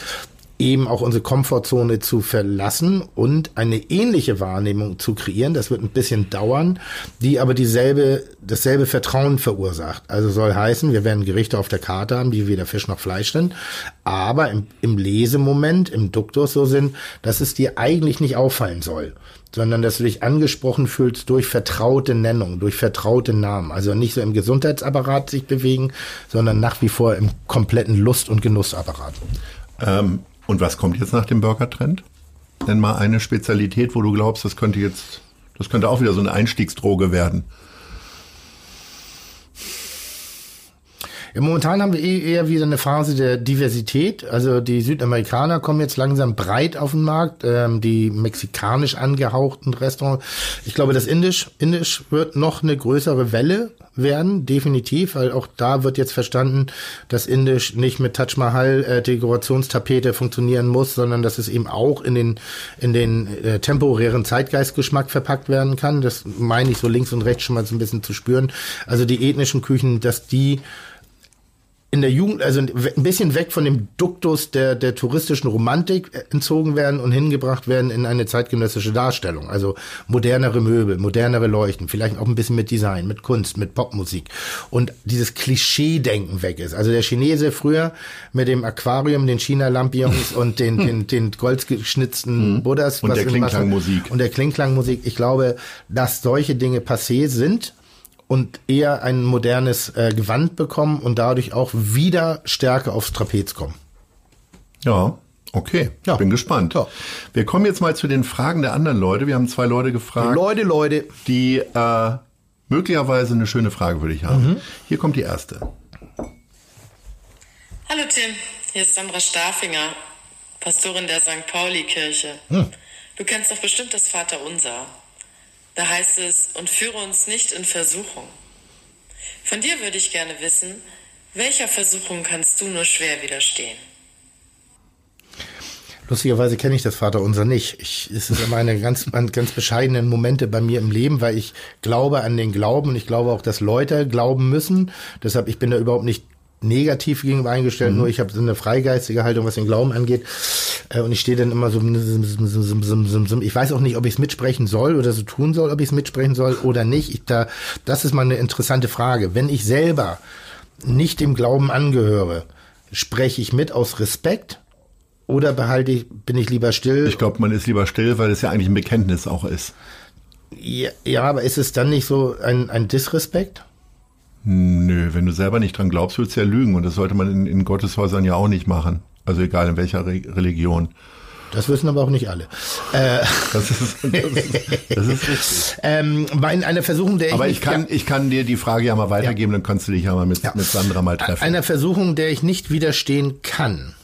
eben auch unsere Komfortzone zu verlassen und eine ähnliche Wahrnehmung zu kreieren. Das wird ein bisschen dauern, die aber dieselbe, dasselbe Vertrauen verursacht. Also soll heißen, wir werden Gerichte auf der Karte haben, die weder Fisch noch Fleisch sind, aber im, im Lesemoment, im Duktus so sind, dass es dir eigentlich nicht auffallen soll sondern dass du dich angesprochen fühlst durch vertraute Nennung, durch vertraute Namen. Also nicht so im Gesundheitsapparat sich bewegen, sondern nach wie vor im kompletten Lust- und Genussapparat. Ähm, und was kommt jetzt nach dem Burger-Trend? Nenn mal eine Spezialität, wo du glaubst, das könnte jetzt, das könnte auch wieder so eine Einstiegsdroge werden. Ja, momentan haben wir eh eher wieder eine Phase der Diversität. Also die Südamerikaner kommen jetzt langsam breit auf den Markt, ähm, die mexikanisch angehauchten Restaurants. Ich glaube, das Indisch, Indisch wird noch eine größere Welle werden, definitiv, weil auch da wird jetzt verstanden, dass Indisch nicht mit Taj Mahal äh, Dekorationstapete funktionieren muss, sondern dass es eben auch in den in den äh, temporären Zeitgeistgeschmack verpackt werden kann. Das meine ich so links und rechts schon mal so ein bisschen zu spüren. Also die ethnischen Küchen, dass die in der Jugend, also ein bisschen weg von dem Duktus der, der touristischen Romantik äh, entzogen werden und hingebracht werden in eine zeitgenössische Darstellung. Also modernere Möbel, modernere Leuchten, vielleicht auch ein bisschen mit Design, mit Kunst, mit Popmusik. Und dieses Klischee-Denken weg ist. Also der Chinese früher mit dem Aquarium, den China-Lampions und den, den, den goldgeschnitzten mhm. Buddhas. Und der Klingklangmusik. Und der Klingklangmusik. Ich glaube, dass solche Dinge passé sind und eher ein modernes äh, Gewand bekommen und dadurch auch wieder stärker aufs Trapez kommen. Ja, okay. Ja. Bin gespannt. Ja. Wir kommen jetzt mal zu den Fragen der anderen Leute. Wir haben zwei Leute gefragt. Leute, Leute. Die äh, möglicherweise eine schöne Frage würde ich haben. Mhm. Hier kommt die erste. Hallo Tim, hier ist Sandra Stafinger, Pastorin der St. Pauli-Kirche. Hm. Du kennst doch bestimmt das Vaterunser. Da heißt es, und führe uns nicht in Versuchung. Von dir würde ich gerne wissen, Welcher Versuchung kannst du nur schwer widerstehen? Lustigerweise kenne ich das Vaterunser nicht. Ich, es ist immer eine ganz, ganz bescheidenen Momente bei mir im Leben, weil ich glaube an den Glauben und ich glaube auch, dass Leute glauben müssen. Deshalb, ich bin da überhaupt nicht negativ gegenüber eingestellt, mhm. nur ich habe so eine freigeistige Haltung, was den Glauben angeht. Äh, und ich stehe dann immer so, ich weiß auch nicht, ob ich es mitsprechen soll oder so tun soll, ob ich es mitsprechen soll oder nicht. Ich, da, das ist mal eine interessante Frage. Wenn ich selber nicht dem Glauben angehöre, spreche ich mit aus Respekt oder behalte ich, bin ich lieber still? Ich glaube, man ist lieber still, weil es ja eigentlich ein Bekenntnis auch ist. Ja, ja, aber ist es dann nicht so ein, ein Disrespekt? Nö, wenn du selber nicht dran glaubst, würdest du ja lügen. Und das sollte man in, in Gotteshäusern ja auch nicht machen. Also egal in welcher Re Religion. Das wissen aber auch nicht alle. Äh, das, ist, das, ist, das ist richtig. Ähm, war in einer Versuchung, der ich. Aber ich kann, ich kann dir die Frage ja mal weitergeben, ja. dann kannst du dich ja mal mit, ja. mit Sandra mal treffen. Einer Versuchung, der ich nicht widerstehen kann.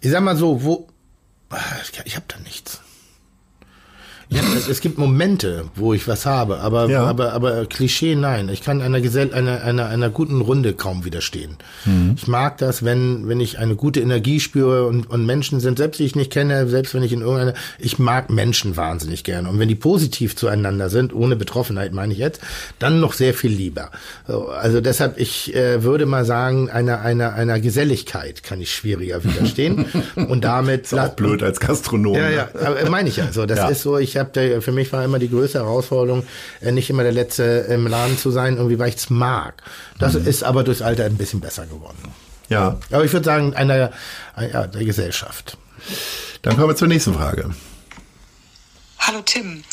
Ich sag mal so, wo. Ich habe da nichts. Ja, es, es, gibt Momente, wo ich was habe, aber, ja. aber, aber Klischee nein. Ich kann einer, Gesell einer, einer, einer guten Runde kaum widerstehen. Mhm. Ich mag das, wenn, wenn ich eine gute Energie spüre und, und Menschen sind, selbst die ich nicht kenne, selbst wenn ich in irgendeiner, ich mag Menschen wahnsinnig gerne. Und wenn die positiv zueinander sind, ohne Betroffenheit meine ich jetzt, dann noch sehr viel lieber. Also deshalb, ich äh, würde mal sagen, einer, einer, einer Geselligkeit kann ich schwieriger widerstehen. und damit. ist auch blöd als Gastronom. Ja, ja, aber meine ich ja. So, das ja. ist so, ich habe für mich war immer die größte Herausforderung, äh, nicht immer der Letzte im Laden zu sein, irgendwie weil ich es mag. Das mhm. ist aber durchs Alter ein bisschen besser geworden. Ja. Aber ich würde sagen, einer ja, der Gesellschaft. Dann kommen wir zur nächsten Frage. Hallo Tim,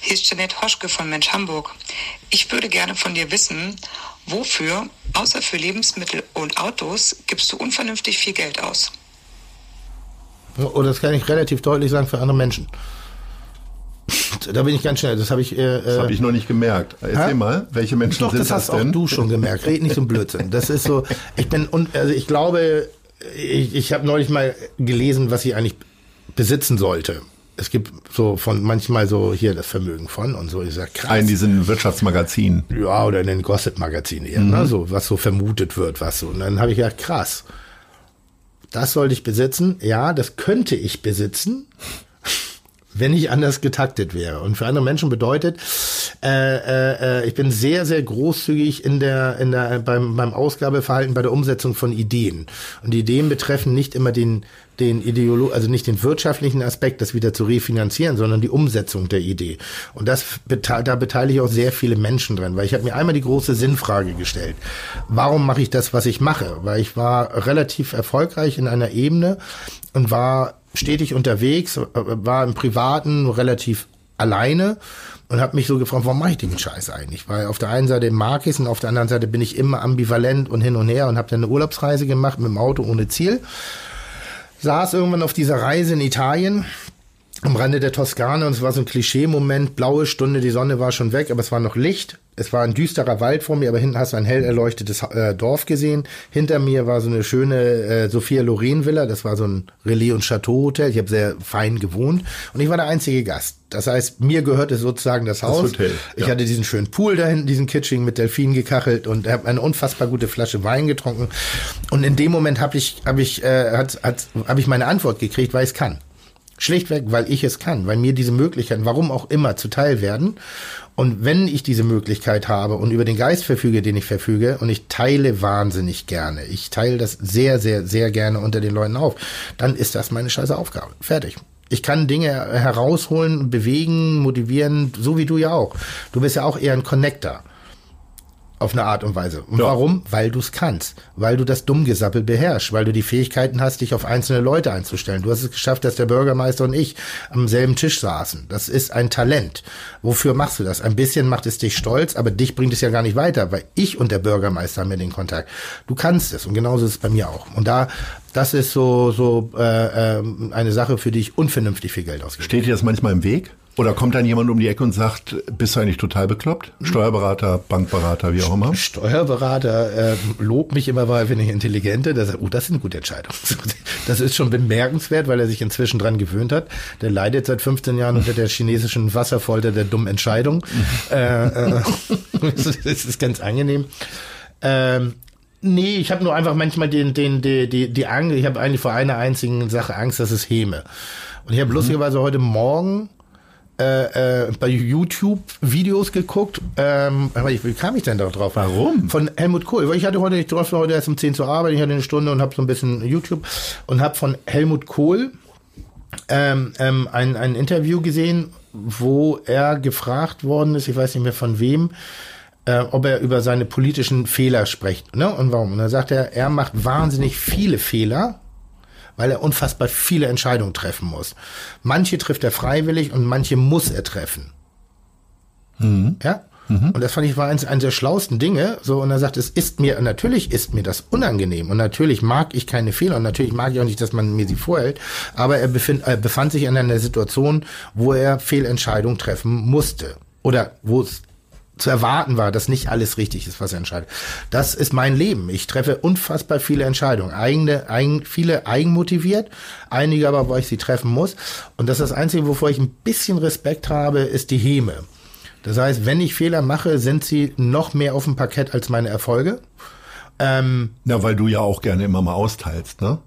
hier ist Janette Hoschke von Mensch Hamburg. Ich würde gerne von dir wissen, wofür, außer für Lebensmittel und Autos, gibst du unvernünftig viel Geld aus? Oh, das kann ich relativ deutlich sagen für andere Menschen. Da bin ich ganz schnell. Das habe ich. Äh, das habe ich noch nicht gemerkt. Erzähl ha? mal, welche Menschen Doch, sind das, das hast denn? auch du schon gemerkt. Red nicht so Blödsinn. Das ist so. Ich bin und also ich glaube, ich, ich habe neulich mal gelesen, was ich eigentlich besitzen sollte. Es gibt so von manchmal so hier das Vermögen von und so. Ich sag krass. In diesen Wirtschaftsmagazinen. Ja, oder in den Gossip-Magazinen eher, ne? mhm. ne? so, was so vermutet wird, was so. Und dann habe ich gedacht, krass. Das sollte ich besitzen. Ja, das könnte ich besitzen wenn ich anders getaktet wäre. Und für andere Menschen bedeutet, äh, äh, äh, ich bin sehr, sehr großzügig in der, in der, beim, beim Ausgabeverhalten, bei der Umsetzung von Ideen. Und Ideen betreffen nicht immer den, den Ideolo also nicht den wirtschaftlichen Aspekt, das wieder zu refinanzieren, sondern die Umsetzung der Idee. Und das da beteilige ich auch sehr viele Menschen drin, weil ich habe mir einmal die große Sinnfrage gestellt. Warum mache ich das, was ich mache? Weil ich war relativ erfolgreich in einer Ebene und war stetig unterwegs, äh, war im Privaten relativ alleine und habe mich so gefragt, warum mache ich den Scheiß eigentlich? Weil auf der einen Seite mag ich und auf der anderen Seite bin ich immer ambivalent und hin und her und habe dann eine Urlaubsreise gemacht mit dem Auto ohne Ziel. Saß irgendwann auf dieser Reise in Italien am Rande der Toskana und es war so ein Klischee-Moment, blaue Stunde, die Sonne war schon weg, aber es war noch Licht. Es war ein düsterer Wald vor mir, aber hinten hast du ein hell erleuchtetes äh, Dorf gesehen. Hinter mir war so eine schöne äh, Sophia Loren Villa, das war so ein Relais- und Chateau-Hotel. Ich habe sehr fein gewohnt und ich war der einzige Gast. Das heißt, mir gehörte sozusagen das Haus. Das Hotel, ja. Ich hatte diesen schönen Pool da hinten, diesen Kitsching mit Delfinen gekachelt und habe eine unfassbar gute Flasche Wein getrunken. Und in dem Moment habe ich, hab ich, äh, hat, hat, hab ich meine Antwort gekriegt, weil ich es kann. Schlichtweg, weil ich es kann, weil mir diese Möglichkeiten, warum auch immer, zuteil werden. Und wenn ich diese Möglichkeit habe und über den Geist verfüge, den ich verfüge, und ich teile wahnsinnig gerne, ich teile das sehr, sehr, sehr gerne unter den Leuten auf, dann ist das meine scheiße Aufgabe. Fertig. Ich kann Dinge herausholen, bewegen, motivieren, so wie du ja auch. Du bist ja auch eher ein Connector auf eine Art und Weise. Und ja. warum? Weil du es kannst, weil du das Dummgesappel beherrschst, weil du die Fähigkeiten hast, dich auf einzelne Leute einzustellen. Du hast es geschafft, dass der Bürgermeister und ich am selben Tisch saßen. Das ist ein Talent. Wofür machst du das? Ein bisschen macht es dich stolz, aber dich bringt es ja gar nicht weiter, weil ich und der Bürgermeister haben ja den Kontakt. Du kannst es und genauso ist es bei mir auch. Und da das ist so so äh, äh, eine Sache, für die ich unvernünftig viel Geld ausgebe. Steht dir das manchmal im Weg? Oder kommt dann jemand um die Ecke und sagt, bist du eigentlich total bekloppt? Steuerberater, Bankberater, wie auch immer? Steuerberater äh, lobt mich immer, weil finde ich intelligente. Der sagt, oh, das ist eine gute Entscheidung. Das ist schon bemerkenswert, weil er sich inzwischen dran gewöhnt hat. Der leidet seit 15 Jahren unter der chinesischen Wasserfolter der dummen Entscheidung. äh, äh, das ist ganz angenehm. Ähm, Nee, ich habe nur einfach manchmal den, den, die, die, die Angst, ich habe eigentlich vor einer einzigen Sache Angst, dass es Häme. Und ich habe lustigerweise heute Morgen äh, äh, bei YouTube Videos geguckt. Ähm, aber ich, wie kam ich denn da drauf? Warum? Von Helmut Kohl. Weil ich hatte heute, ich durfte heute erst um 10 zur Arbeit, ich hatte eine Stunde und habe so ein bisschen YouTube und habe von Helmut Kohl ähm, ähm, ein, ein Interview gesehen, wo er gefragt worden ist, ich weiß nicht mehr von wem, äh, ob er über seine politischen Fehler spricht. Ne? Und warum? Und dann sagt er, er macht wahnsinnig viele Fehler, weil er unfassbar viele Entscheidungen treffen muss. Manche trifft er freiwillig und manche muss er treffen. Mhm. Ja? Und das fand ich war eines, eines der schlauesten Dinge. So, und er sagt, es ist mir, natürlich ist mir das unangenehm. Und natürlich mag ich keine Fehler. Und natürlich mag ich auch nicht, dass man mir sie vorhält. Aber er, befind, er befand sich in einer Situation, wo er Fehlentscheidungen treffen musste. Oder wo es zu erwarten war, dass nicht alles richtig ist, was er entscheidet. Das ist mein Leben. Ich treffe unfassbar viele Entscheidungen. Eigene, eigen, viele eigenmotiviert, einige aber, wo ich sie treffen muss. Und das ist das Einzige, wovor ich ein bisschen Respekt habe, ist die Häme. Das heißt, wenn ich Fehler mache, sind sie noch mehr auf dem Parkett als meine Erfolge. Ähm, Na, weil du ja auch gerne immer mal austeilst, ne?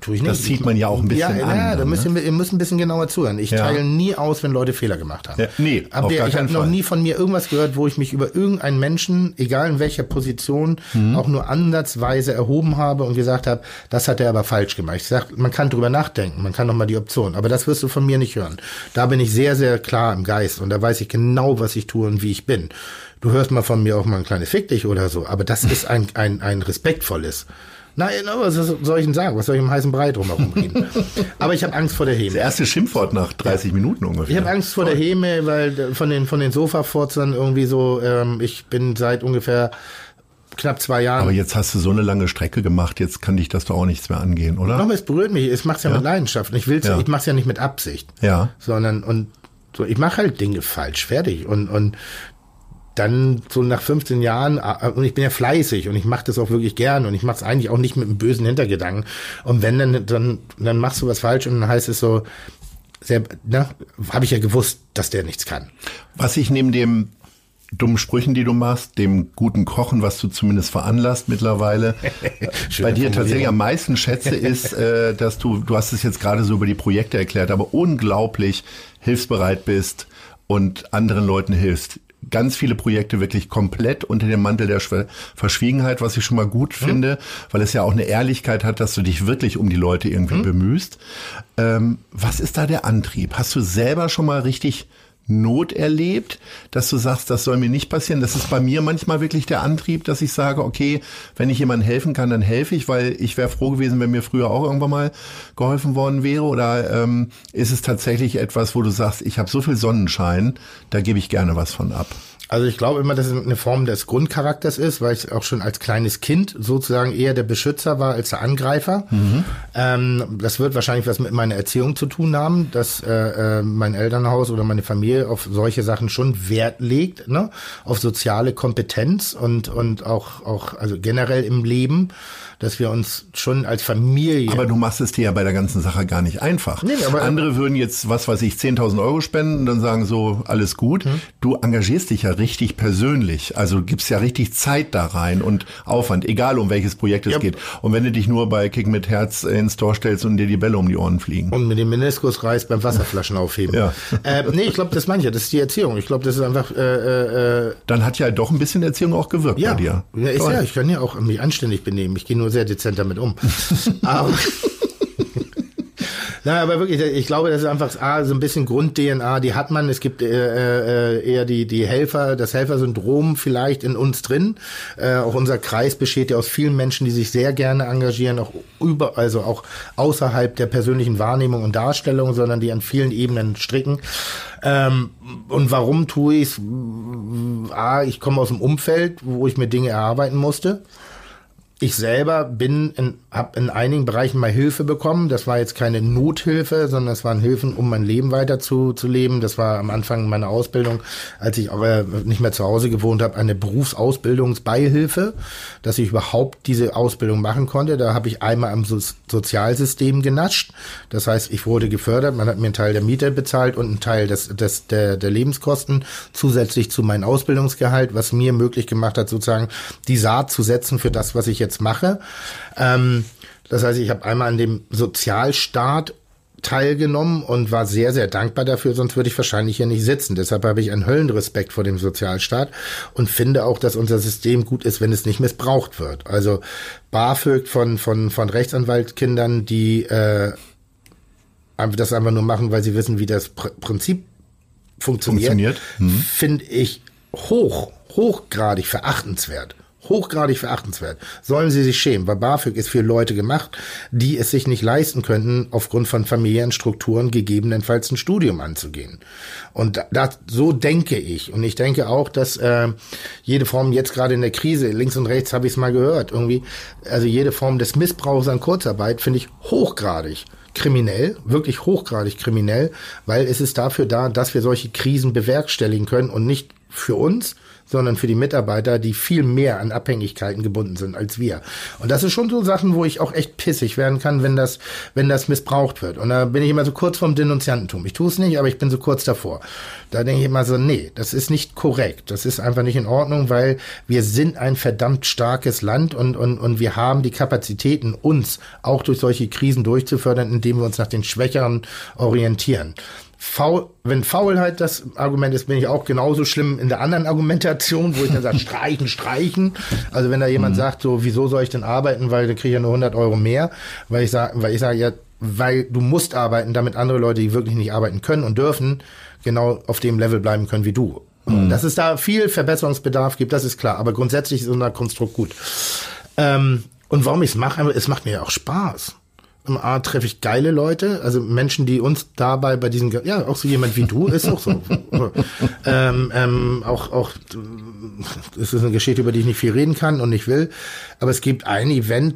Tue ich nicht. Das sieht man ja auch ein bisschen ja, an. Ja, da müsst ihr, ne? ihr müsst ein bisschen genauer zuhören. Ich Ja. teile nie aus, wenn Leute Fehler gemacht haben. Ja, nee, ihr, gar ich habe noch nie von mir irgendwas gehört, wo ich mich über irgendeinen Menschen, egal in welcher Position, Mhm. auch nur ansatzweise erhoben habe und gesagt habe, das hat er aber falsch gemacht. Ich sag, man kann drüber nachdenken, man kann noch mal die Option, aber das wirst du von mir nicht hören. Da bin ich sehr, sehr klar im Geist und da weiß ich genau, was ich tue und wie ich bin. Du hörst mal von mir auch mal ein kleines Fick dich oder so, aber das ist ein, ein, ein respektvolles. Nein, aber was soll ich denn sagen? Was soll ich im heißen Brei drumherum reden? aber ich habe Angst vor der Häme. Das erste Schimpfwort nach 30 Minuten ungefähr. Ich habe Angst vor der Häme, weil von den von den Sofaforzern irgendwie so, ähm, ich bin seit ungefähr knapp zwei Jahren. Aber jetzt hast du so eine lange Strecke gemacht, jetzt kann dich das doch auch nichts mehr angehen, oder? Nochmal, es berührt mich. Ich mach's ja, mit Leidenschaft. Ich will's, Ja. ich mach's ja nicht mit Absicht. Ja. Sondern und so, ich mache halt Dinge falsch, fertig. Und und dann so nach 15 Jahren äh, und ich bin ja fleißig und ich mache das auch wirklich gern und ich mache es eigentlich auch nicht mit einem bösen Hintergedanken. Und wenn dann dann dann machst du was falsch und dann heißt es so, ne, habe ich ja gewusst, dass der nichts kann. Was ich neben dem dummen Sprüchen, die du machst, dem guten Kochen, was du zumindest veranlasst mittlerweile, bei dir tatsächlich am meisten schätze, ist, äh, dass du, du hast es jetzt gerade so über die Projekte erklärt, aber unglaublich hilfsbereit bist und anderen Leuten hilfst. Ganz viele Projekte wirklich komplett unter dem Mantel der Verschwiegenheit, was ich schon mal gut finde, weil es ja auch eine Ehrlichkeit hat, dass du dich wirklich um die Leute irgendwie bemühst. Ähm, was ist da der Antrieb? Hast du selber schon mal richtig Not erlebt, dass du sagst, das soll mir nicht passieren. Das ist bei mir manchmal wirklich der Antrieb, dass ich sage, okay, wenn ich jemandem helfen kann, dann helfe ich, weil ich wäre froh gewesen, wenn mir früher auch irgendwann mal geholfen worden wäre. Oder ähm, ist es tatsächlich etwas, wo du sagst, ich habe so viel Sonnenschein, da gebe ich gerne was von ab. Also ich glaube immer, dass es eine Form des Grundcharakters ist, weil ich auch schon als kleines Kind sozusagen eher der Beschützer war als der Angreifer. Ähm, das wird wahrscheinlich was mit meiner Erziehung zu tun haben, dass äh, äh, mein Elternhaus oder meine Familie auf solche Sachen schon Wert legt, ne? auf soziale Kompetenz und und auch auch also generell im Leben, dass wir uns schon als Familie Aber du machst es dir ja bei der ganzen Sache gar nicht einfach. Nee, aber- Andere würden jetzt, was weiß ich, 10.000 Euro spenden und dann sagen so, alles gut. Hm. Du engagierst dich ja richtig persönlich. Also gibst ja richtig Zeit da rein und Aufwand, egal um welches Projekt es Ja. geht. Und wenn du dich nur bei Kick mit Herz ins Tor stellst und dir die Bälle um die Ohren fliegen. Und mit dem Meniskus reißt beim Wasserflaschen aufheben. Ja. Äh, nee, ich glaube, das ja. Das ist die Erziehung. Ich glaube, das ist einfach äh, äh, Dann hat ja doch ein bisschen Erziehung auch gewirkt Ja, bei dir. ja, ist Toll. ja, ich kann ja auch mich anständig benehmen. Ich gehe nur sehr dezent damit um. aber, Nein, aber wirklich, ich glaube, das ist einfach ah, so ein bisschen Grund-DNA, die hat man. Es gibt äh, äh, eher die, die Helfer, das Helfersyndrom vielleicht in uns drin. Äh, auch unser Kreis besteht ja aus vielen Menschen, die sich sehr gerne engagieren, auch über, also auch außerhalb der persönlichen Wahrnehmung und Darstellung, sondern die an vielen Ebenen stricken. Ähm, und warum tue ich es? Ah, ich komme aus dem Umfeld, wo ich mir Dinge erarbeiten musste. Ich selber bin in, habe in einigen Bereichen mal Hilfe bekommen. Das war jetzt keine Nothilfe, sondern das waren Hilfen, um mein Leben weiter zu, zu leben. Das war am Anfang meiner Ausbildung, als ich auch nicht mehr zu Hause gewohnt habe, eine Berufsausbildungsbeihilfe, dass ich überhaupt diese Ausbildung machen konnte. Da habe ich einmal am so Sozialsystem genascht. Das heißt, ich wurde gefördert, man hat mir einen Teil der Miete bezahlt und einen Teil des, des, der, der Lebenskosten zusätzlich zu meinem Ausbildungsgehalt, was mir möglich gemacht hat, sozusagen die Saat zu setzen für das, was ich jetzt jetzt mache. Ähm, das heißt, ich habe einmal an dem Sozialstaat teilgenommen und war sehr, sehr dankbar dafür, sonst würde ich wahrscheinlich hier nicht sitzen. Deshalb habe ich einen Höllenrespekt vor dem Sozialstaat und finde auch, dass unser System gut ist, wenn es nicht missbraucht wird. Also BAföG von, von, von Rechtsanwaltkindern, die äh, das einfach nur machen, weil sie wissen, wie das Pr Prinzip funktioniert, funktioniert. Mhm. finde ich hoch, hochgradig verachtenswert hochgradig verachtenswert. Sollen sie sich schämen, weil BAföG ist für Leute gemacht, die es sich nicht leisten könnten, aufgrund von familiären Strukturen gegebenenfalls ein Studium anzugehen. Und das, so denke ich. Und ich denke auch, dass äh, jede Form jetzt gerade in der Krise, links und rechts habe ich es mal gehört, irgendwie, also jede Form des Missbrauchs an Kurzarbeit finde ich hochgradig kriminell, wirklich hochgradig kriminell, weil es ist dafür da, dass wir solche Krisen bewerkstelligen können und nicht für uns, sondern für die Mitarbeiter, die viel mehr an Abhängigkeiten gebunden sind als wir. Und das ist schon so Sachen, wo ich auch echt pissig werden kann, wenn das, wenn das missbraucht wird. Und da bin ich immer so kurz vorm Denunziantentum. Ich tue es nicht, aber ich bin so kurz davor. Da denke ich immer so, nee, das ist nicht korrekt. Das ist einfach nicht in Ordnung, weil wir sind ein verdammt starkes Land und, und, und wir haben die Kapazitäten, uns auch durch solche Krisen durchzufördern, indem wir uns nach den Schwächeren orientieren. Faul, wenn Faulheit das Argument ist, bin ich auch genauso schlimm in der anderen Argumentation, wo ich dann sage, streichen, streichen. Also wenn da jemand mhm. sagt, so, wieso soll ich denn arbeiten, weil dann kriege ich ja nur 100 Euro mehr, weil ich sage, weil ich sage, ja, weil du musst arbeiten, damit andere Leute, die wirklich nicht arbeiten können und dürfen, genau auf dem Level bleiben können wie du. Mhm. Dass es da viel Verbesserungsbedarf gibt, das ist klar. Aber grundsätzlich ist unser Konstrukt gut. Ähm, und warum ich es mache, es macht mir ja auch Spaß. Im A treffe ich geile Leute, also Menschen, die uns dabei bei diesen, ja, auch so jemand wie du ist auch so. ähm, ähm, auch, auch, es ist eine Geschichte, über die ich nicht viel reden kann und nicht will. Aber es gibt ein Event,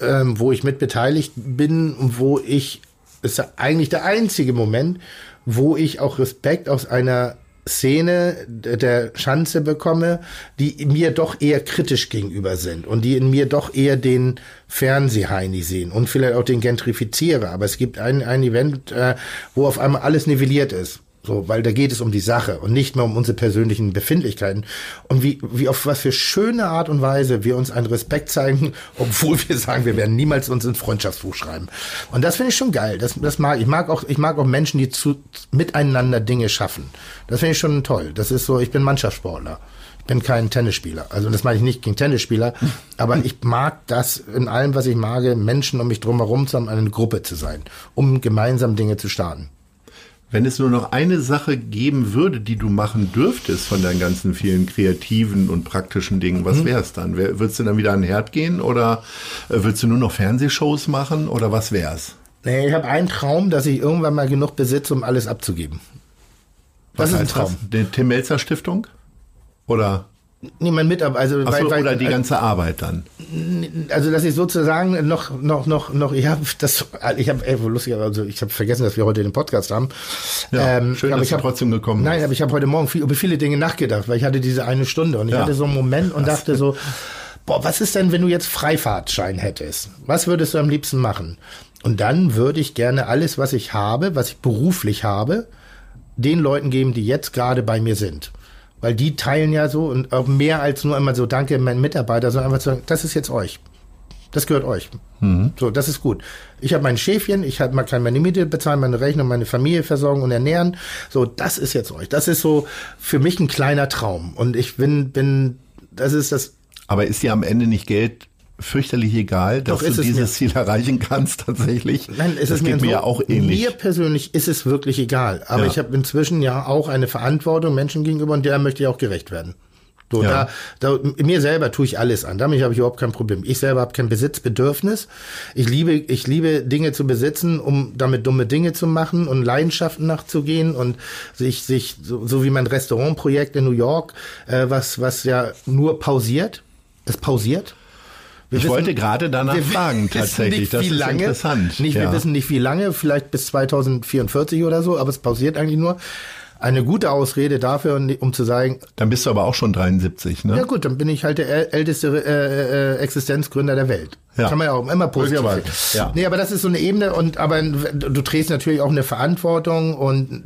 ähm, wo ich mit beteiligt bin und wo ich, ist eigentlich der einzige Moment, wo ich auch Respekt aus einer Szene der Schanze bekomme, die mir doch eher kritisch gegenüber sind und die in mir doch eher den Fernsehheini sehen und vielleicht auch den Gentrifizierer. Aber es gibt ein, ein Event, äh, wo auf einmal alles nivelliert ist. So, weil da geht es um die Sache und nicht mehr um unsere persönlichen Befindlichkeiten. Und wie, wie auf was für schöne Art und Weise wir uns einen Respekt zeigen, obwohl wir sagen, wir werden niemals uns ins Freundschaftsbuch schreiben. Und das finde ich schon geil. Das, das mag ich. mag auch, ich mag auch Menschen, die zu, miteinander Dinge schaffen. Das finde ich schon toll. Das ist so, ich bin Mannschaftssportler. Ich bin kein Tennisspieler. Also das meine ich nicht gegen Tennisspieler, aber ich mag das in allem, was ich mag, Menschen um mich drumherum zu haben, eine Gruppe zu sein, um gemeinsam Dinge zu starten. Wenn es nur noch eine Sache geben würde, die du machen dürftest von deinen ganzen vielen kreativen und praktischen Dingen, was mhm. wäre es dann? Würdest du dann wieder an den Herd gehen oder äh, würdest du nur noch Fernsehshows machen oder was wäre es? Nee, ich habe einen Traum, dass ich irgendwann mal genug besitze, um alles abzugeben. Das was ist ein Traum. Das? Die Tim Melzer Stiftung? Oder? Nee, mein Mitarbeiter, also Ach so, weil, weil, oder die ganze Arbeit dann. Also dass ich sozusagen noch noch noch noch ich habe das ich habe lustig also ich habe vergessen, dass wir heute den Podcast haben. Ja, ähm, schön, aber dass ich hab, trotzdem gekommen. Nein, aber ich habe heute Morgen viel, über viele Dinge nachgedacht, weil ich hatte diese eine Stunde und ich ja. hatte so einen Moment und dachte so, boah, was ist denn, wenn du jetzt Freifahrtschein hättest? Was würdest du am liebsten machen? Und dann würde ich gerne alles, was ich habe, was ich beruflich habe, den Leuten geben, die jetzt gerade bei mir sind. Weil die teilen ja so und auch mehr als nur einmal so, danke, mein Mitarbeiter, sondern einfach zu sagen, das ist jetzt euch. Das gehört euch. Mhm. So, das ist gut. Ich habe mein Schäfchen, ich hab, kann meine Miete bezahlen, meine Rechnung, meine Familie versorgen und ernähren. So, das ist jetzt euch. Das ist so für mich ein kleiner Traum. Und ich bin, bin, das ist das. Aber ist dir am Ende nicht Geld fürchterlich egal, dass Doch, du dieses. Ziel erreichen kannst tatsächlich. Nein, es das ist geht mir, mir ja auch ähnlich. Mir persönlich ist es wirklich egal. Aber ja. ich habe inzwischen ja auch eine Verantwortung Menschen gegenüber und der möchte ich auch gerecht werden. So, ja. da, da, mir selber tue ich alles an. Damit habe ich überhaupt kein Problem. Ich selber habe kein Besitzbedürfnis. Ich liebe, ich liebe Dinge zu besitzen, um damit dumme Dinge zu machen und Leidenschaften nachzugehen und sich, sich so, so wie mein Restaurantprojekt in New York, äh, was, was ja nur pausiert. Es pausiert Wir ich wissen- wollte gerade danach fragen, tatsächlich. Nicht, das wie ist lange, interessant. Nicht, ja. Wir wissen nicht, wie lange, vielleicht bis 2044 oder so, aber es pausiert eigentlich nur. Eine gute Ausrede dafür, um zu sagen, Dann bist du aber auch schon 73, ne? ja gut, dann bin ich halt der äl- älteste äh, äh, Existenzgründer der Welt. Ja. Kann man ja auch immer positiv sehen. ja. Nee, aber das ist so eine Ebene und aber du trägst natürlich auch eine Verantwortung und,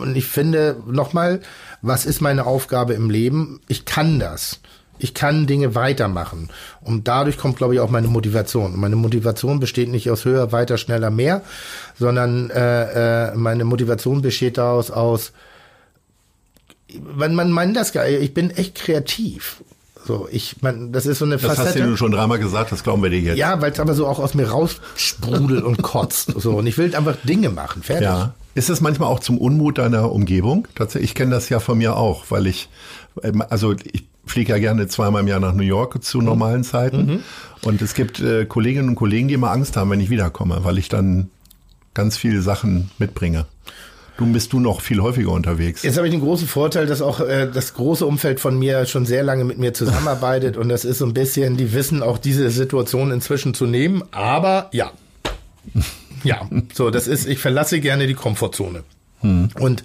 und ich finde nochmal, was ist meine Aufgabe im Leben? Ich kann das. Ich kann Dinge weitermachen. Und dadurch kommt, glaube ich, auch meine Motivation. Und meine Motivation besteht nicht aus höher, weiter, schneller, mehr, sondern äh, äh, meine Motivation besteht daraus aus, man, man meint das gar ich bin echt kreativ. So, ich, man, das ist so eine das hast Facette. du schon dreimal gesagt, das glauben wir dir jetzt. Ja, weil es aber so auch aus mir raussprudelt und kotzt. So, und ich will einfach Dinge machen. Fertig. Ja. Ist es manchmal auch zum Unmut deiner Umgebung? Tatsächlich, ich kenne das ja von mir auch, weil ich, ähm, also ich fliege ja gerne zweimal im Jahr nach New York zu normalen Zeiten. Und es gibt äh, Kolleginnen und Kollegen, die immer Angst haben, wenn ich wiederkomme, weil ich dann ganz viele Sachen mitbringe. Du bist du noch viel häufiger unterwegs. Jetzt habe ich den großen Vorteil, dass auch äh, das große Umfeld von mir schon sehr lange mit mir zusammenarbeitet und das ist so ein bisschen, die wissen auch diese Situation inzwischen zu nehmen, aber ja. Ja, so, das ist, ich verlasse gerne die Komfortzone. Und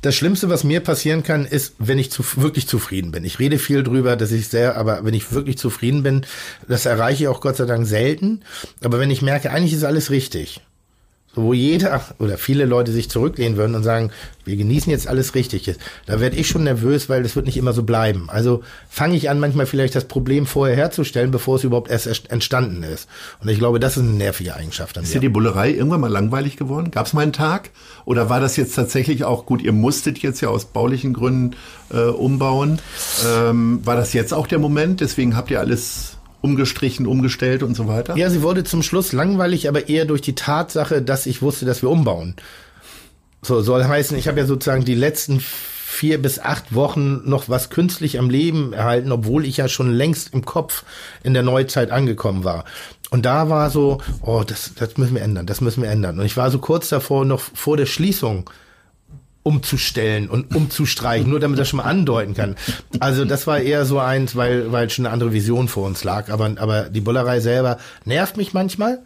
das Schlimmste, was mir passieren kann, ist, wenn ich zu, wirklich zufrieden bin. Ich rede viel drüber, dass ich sehr, aber wenn ich wirklich zufrieden bin, das erreiche ich auch Gott sei Dank selten. Aber wenn ich merke, eigentlich ist alles richtig, wo jeder oder viele Leute sich zurücklehnen würden und sagen, wir genießen jetzt alles richtig. Da werde ich schon nervös, weil das wird nicht immer so bleiben. Also fange ich an, manchmal vielleicht das Problem vorher herzustellen, bevor es überhaupt erst entstanden ist. Und ich glaube, das ist eine nervige Eigenschaft an Ist dir die Bullerei irgendwann mal langweilig geworden? Gab es mal einen Tag? Oder war das jetzt tatsächlich auch gut? Ihr musstet jetzt ja aus baulichen Gründen äh, umbauen. Ähm, war das jetzt auch der Moment? Deswegen habt ihr alles umgestrichen, umgestellt und so weiter? Ja, sie wurde zum Schluss langweilig, aber eher durch die Tatsache, dass ich wusste, dass wir umbauen. So soll heißen, ich habe ja sozusagen die letzten vier bis acht Wochen noch was künstlich am Leben erhalten, obwohl ich ja schon längst im Kopf in der Neuzeit angekommen war. Und da war so, oh, das, das müssen wir ändern, das müssen wir ändern. Und ich war so kurz davor, noch vor der Schließung umzustellen und umzustreichen, nur damit das schon mal andeuten kann. Also das war eher so eins, weil, weil schon eine andere Vision vor uns lag. Aber, aber die Bullerei selber nervt mich manchmal,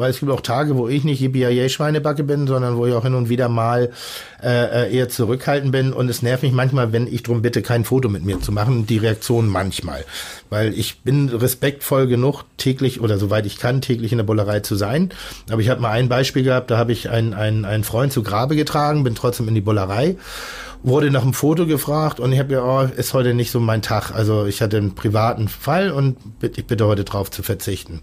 weil es gibt auch Tage, wo ich nicht die Schweinebacke bin, sondern wo ich auch hin und wieder mal äh, äh, eher zurückhaltend bin. Und es nervt mich manchmal, wenn ich drum bitte, kein Foto mit mir zu machen. Die Reaktion manchmal. Weil ich bin respektvoll genug, täglich oder soweit ich kann, täglich in der Bullerei zu sein. Aber ich habe mal ein Beispiel gehabt, da habe ich einen, einen, einen Freund zu Grabe getragen, bin trotzdem in die Bullerei wurde nach einem Foto gefragt und ich habe ja, oh, ist heute nicht so mein Tag. Also ich hatte einen privaten Fall und ich bitte heute drauf zu verzichten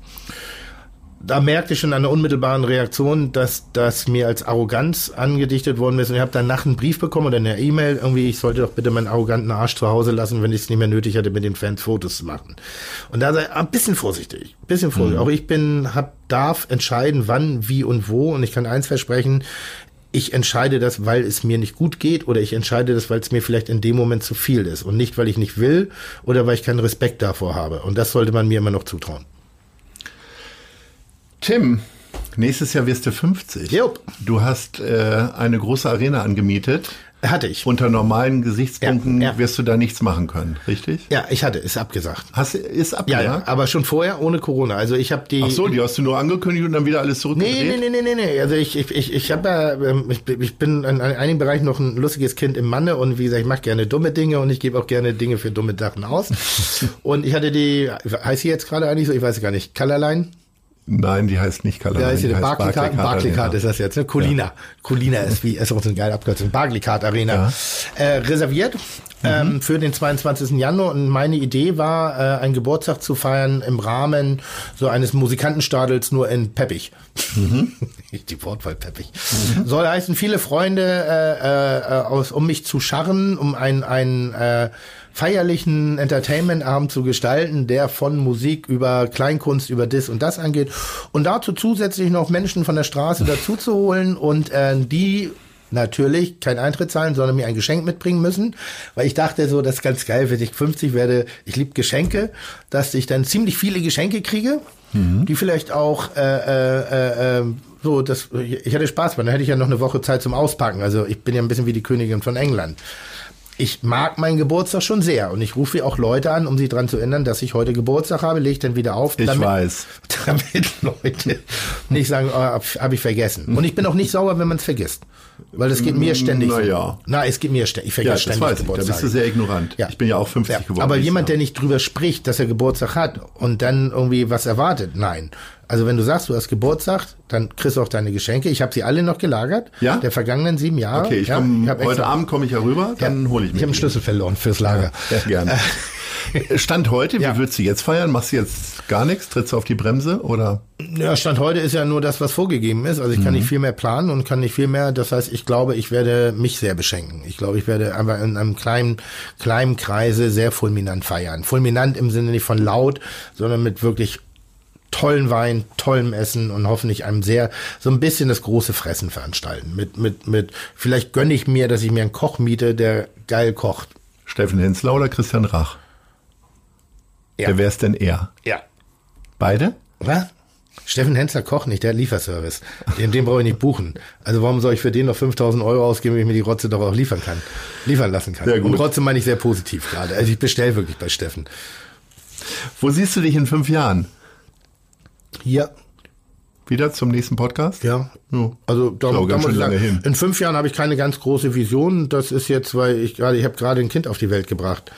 da merkte ich schon an der unmittelbaren Reaktion, dass das mir als Arroganz angedichtet worden ist. Und ich habe danach einen Brief bekommen oder eine E-Mail, irgendwie, ich sollte doch bitte meinen arroganten Arsch zu Hause lassen, wenn ich es nicht mehr nötig hatte, mit den Fans Fotos zu machen. Und da sei ein bisschen vorsichtig, ein bisschen vorsichtig. Auch ich bin, hab, darf entscheiden, wann, wie und wo. Und ich kann eins versprechen, ich entscheide das, weil es mir nicht gut geht oder ich entscheide das, weil es mir vielleicht in dem Moment zu viel ist und nicht, weil ich nicht will oder weil ich keinen Respekt davor habe. Und das sollte man mir immer noch zutrauen. Tim, nächstes Jahr wirst du 50. Jupp. Du hast äh, eine große Arena angemietet. Hatte ich. Unter normalen Gesichtspunkten Ja, ja. wirst du da nichts machen können, richtig? Ja, ich hatte, ist abgesagt. Hast, ist Ja, abgesagt? ja, aber schon vorher ohne Corona. Also ich habe die. Ach so, die hast du nur angekündigt und dann wieder alles zurückgedreht? Nee, nee, nee, nee, nee. Also ich, ich, ich, ich habe ja, ähm, ich, bin- ich bin in einigen Bereichen noch ein lustiges Kind im Manne und wie gesagt, ich mache gerne dumme Dinge und ich gebe auch gerne Dinge für dumme Sachen aus. und ich hatte die, heißt sie jetzt gerade eigentlich so, ich weiß gar nicht, Colorline? Nein, die heißt nicht Color. Ja, ist die heißt Barclaycard. Barclaycard ist das jetzt, ne? Colina. Colina ist wie, ist auch so eine geile Abkürzung. Barclaycard Arena. Äh, reserviert ähm, für den 22. Januar. Und meine Idee war, äh, einen Geburtstag zu feiern im Rahmen so eines Musikantenstadels nur in Peppich. Die Wortwahl Peppich. Soll heißen, viele Freunde äh, äh, aus, um mich zu scharren, um ein, ein äh, feierlichen Entertainment-Abend zu gestalten, der von Musik über Kleinkunst, über das und das angeht. Und dazu zusätzlich noch Menschen von der Straße dazu zu holen und äh, die natürlich kein Eintritt zahlen, sondern mir ein Geschenk mitbringen müssen, weil ich dachte so, das ist ganz geil, wenn ich 50 werde, ich liebe Geschenke, dass ich dann ziemlich viele Geschenke kriege, die vielleicht auch äh, äh, äh, so, das, ich hatte Spaß, weil dann hätte ich ja noch eine Woche Zeit zum Auspacken. Also ich bin ja ein bisschen wie die Königin von England. Ich mag meinen Geburtstag schon sehr und ich rufe auch Leute an, um sie daran zu erinnern, dass ich heute Geburtstag habe, lege ich dann wieder auf. Ich damit, weiß. Damit Leute nicht sagen, oh, habe hab ich vergessen. Und ich bin auch nicht sauer, wenn man es vergisst. Weil es geht mir ständig Na so. ja. Na, es geht mir ständig. Ich Ja, vergesse das ständig weiß ich. Da Geburtstag. bist du sehr ignorant. Ja. Ich bin ja auch 50 Ja, geworden. aber jemand, der nicht drüber spricht, dass er Geburtstag hat und dann irgendwie was erwartet, nein. Also wenn du sagst, du hast Geburtstag, dann kriegst du auch deine Geschenke. Ich habe sie alle noch gelagert. Ja? Der vergangenen sieben Jahre. Okay, ich ja, komm, hab heute extra- Abend komme ich ja rüber, dann Ja, hole ich mir Ich habe einen. Schlüssel verloren fürs Lager. Ja, gerne. Stand heute, Ja. wie würdest du jetzt feiern? Machst du jetzt gar nichts? Trittst du auf die Bremse oder? Ja, Stand heute ist ja nur das, was vorgegeben ist. Also ich kann nicht viel mehr planen und kann nicht viel mehr. Das heißt, ich glaube, ich werde mich sehr beschenken. Ich glaube, ich werde einfach in einem kleinen, kleinen Kreise sehr fulminant feiern. Fulminant im Sinne nicht von laut, sondern mit wirklich tollen Wein, tollem Essen und hoffentlich einem sehr, so ein bisschen das große Fressen veranstalten. Mit, mit, mit, vielleicht gönne ich mir, dass ich mir einen Koch miete, der geil kocht. Steffen Hensler oder Christian Rach? Ja. Wer wär's denn eher? Ja. Beide? Was? Steffen Hensler kocht nicht, der hat Lieferservice. Den, den brauche ich nicht buchen. Also warum soll ich für den noch 5000 Euro ausgeben, wenn ich mir die Rotze doch auch liefern kann, liefern lassen kann? Sehr gut. Und Rotze meine ich sehr positiv gerade. Also ich bestelle wirklich bei Steffen. Wo siehst du dich in fünf Jahren? Hier, Wieder zum nächsten Podcast? ja. Ja. Also da, auch da ganz muss ich lange sagen, hin. in fünf Jahren habe ich keine ganz große Vision. Das ist jetzt, weil ich gerade, ich habe gerade ein Kind auf die Welt gebracht.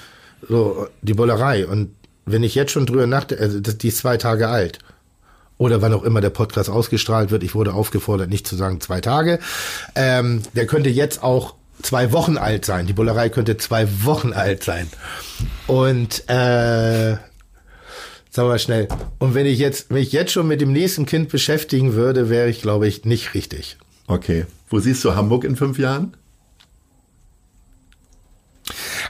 So, die Bollerei. Und wenn ich jetzt schon drüber nachdenke, also das, die ist zwei Tage alt. Oder wann auch immer der Podcast ausgestrahlt wird. Ich wurde aufgefordert, nicht zu sagen zwei Tage. Ähm, der könnte jetzt auch zwei Wochen alt sein. Die Bullerei könnte zwei Wochen alt sein. Und äh, Sagen wir mal schnell. Und wenn ich jetzt, wenn ich jetzt schon mit dem nächsten Kind beschäftigen würde, wäre ich, glaube ich, nicht richtig. Okay. Wo siehst du Hamburg in fünf Jahren?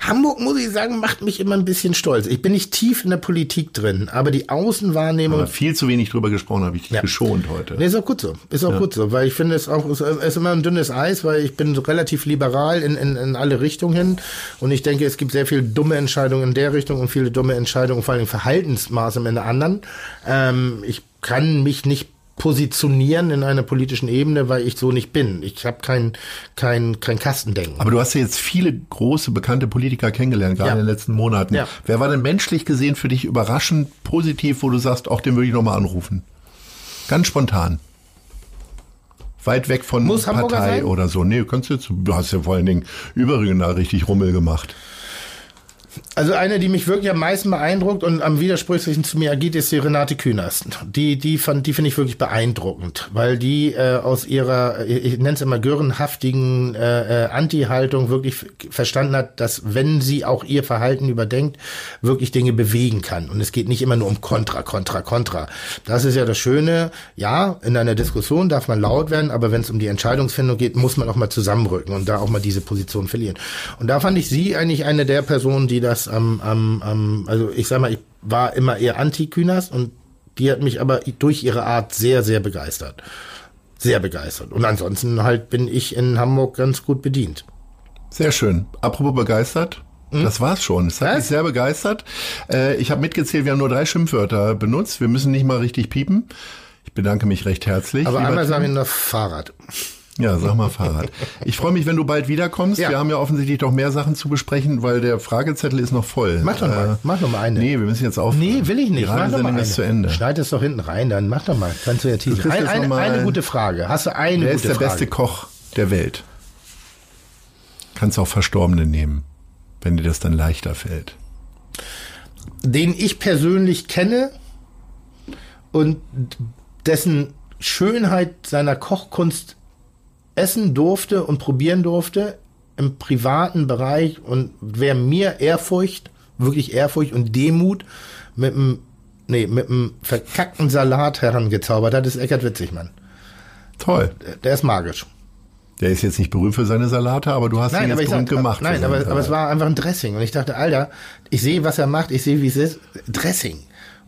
Hamburg, muss ich sagen, macht mich immer ein bisschen stolz. Ich bin nicht tief in der Politik drin, aber die Außenwahrnehmung. Aber viel zu wenig drüber gesprochen, habe ich dich Ja. geschont heute. Nee, ist auch gut so. Ist auch gut so, weil ich finde es auch, es ist immer ein dünnes Eis, weil ich bin so relativ liberal in, in, in alle Richtungen hin und ich denke, es gibt sehr viele dumme Entscheidungen in der Richtung und viele dumme Entscheidungen, vor allem Verhaltensmaße in der anderen. Ähm, ich kann mich nicht positionieren in einer politischen Ebene, weil ich so nicht bin. Ich habe kein, kein, kein Kastendenken. Aber du hast ja jetzt viele große, bekannte Politiker kennengelernt, gerade Ja. in den letzten Monaten. Ja. Wer war denn menschlich gesehen für dich überraschend positiv, wo du sagst, auch den würde ich nochmal anrufen? Ganz spontan. Weit weg von Muss Partei oder so. Nee, kannst du jetzt, du hast ja vor allen Dingen überregional richtig Rummel gemacht. Also eine, die mich wirklich am meisten beeindruckt und am widersprüchlichsten zu mir agiert, ist die Renate Künast. Die, die fand, die finde ich wirklich beeindruckend, weil die äh, aus ihrer, ich, ich nenne es immer görenhaftigen äh, äh, Anti-Haltung wirklich verstanden hat, dass wenn sie auch ihr Verhalten überdenkt, wirklich Dinge bewegen kann. Und es geht nicht immer nur um Kontra, Kontra, Kontra. Das ist ja das Schöne. Ja, in einer Diskussion darf man laut werden, aber wenn es um die Entscheidungsfindung geht, muss man auch mal zusammenrücken und da auch mal diese Position verlieren. Und da fand ich sie eigentlich eine der Personen, die das am, am, am also ich sag mal, ich war immer eher anti-Kühners und die hat mich aber durch ihre Art sehr, sehr begeistert. Sehr begeistert. Und ansonsten halt bin ich in Hamburg ganz gut bedient. Sehr schön. Apropos begeistert. Das war's schon. Es hat Hm? Was? mich sehr begeistert. Äh, ich habe mitgezählt, wir haben nur drei Schimpfwörter benutzt. Wir müssen nicht mal richtig piepen. Ich bedanke mich recht herzlich. Aber einmal Tim. sage ich noch Fahrrad. Ja, sag mal Fahrrad. Ich freue mich, wenn du bald wiederkommst. Ja. Wir haben ja offensichtlich noch mehr Sachen zu besprechen, weil der Fragezettel ist noch voll. Mach doch mal, Äh, mach doch mal eine. Nee, wir müssen jetzt auf. Nee, will ich nicht. Mach doch mal eine. zu Ende. Schneid es doch hinten rein, dann mach doch mal. Kannst du ja teasen. Ein, eine, eine gute Frage. Hast du eine Wer gute ist der Frage? beste Koch der Welt? Kannst auch Verstorbene nehmen, wenn dir das dann leichter fällt. den ich persönlich kenne und dessen Schönheit seiner Kochkunst essen durfte und probieren durfte im privaten Bereich und wer mir Ehrfurcht, wirklich Ehrfurcht und Demut mit einem nee, mit einem verkackten Salat herangezaubert hat, ist Eckert Witzigmann. Toll. Der- Der ist magisch. Der ist jetzt nicht berühmt für seine Salate, aber du hast ihn jetzt berühmt sag, gemacht. Nein, aber, aber es war einfach ein Dressing. Und ich dachte, Alter, ich sehe, was er macht, ich sehe, wie es ist. Dressing.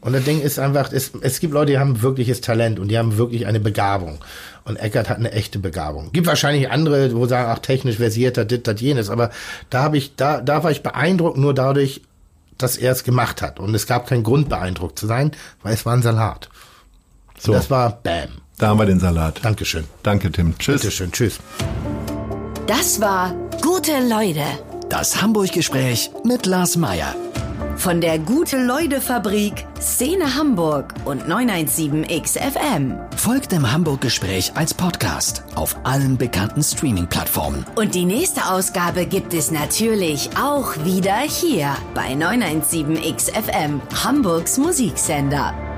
Und das Ding ist einfach, es, es gibt Leute, die haben wirkliches Talent und die haben wirklich eine Begabung. Und Eckert hat eine echte Begabung. Gibt wahrscheinlich andere, wo sagen, ach, technisch versierter, dit, das, jenes. Aber da habe ich, da, da war ich beeindruckt nur dadurch, dass er es gemacht hat. Und es gab keinen Grund, beeindruckt zu sein, weil es war ein Salat. So, Das war Bam. da haben wir den Salat. Dankeschön. Danke, Tim. Tschüss. Bitteschön. Tschüss. Das war Gute Leute. Das Hamburg-Gespräch mit Lars Meier. Von der Gute-Leute-Fabrik, Szene Hamburg und 917XFM. Folgt dem Hamburg-Gespräch als Podcast auf allen bekannten Streaming-Plattformen. Und die nächste Ausgabe gibt es natürlich auch wieder hier bei 917XFM, Hamburgs Musiksender.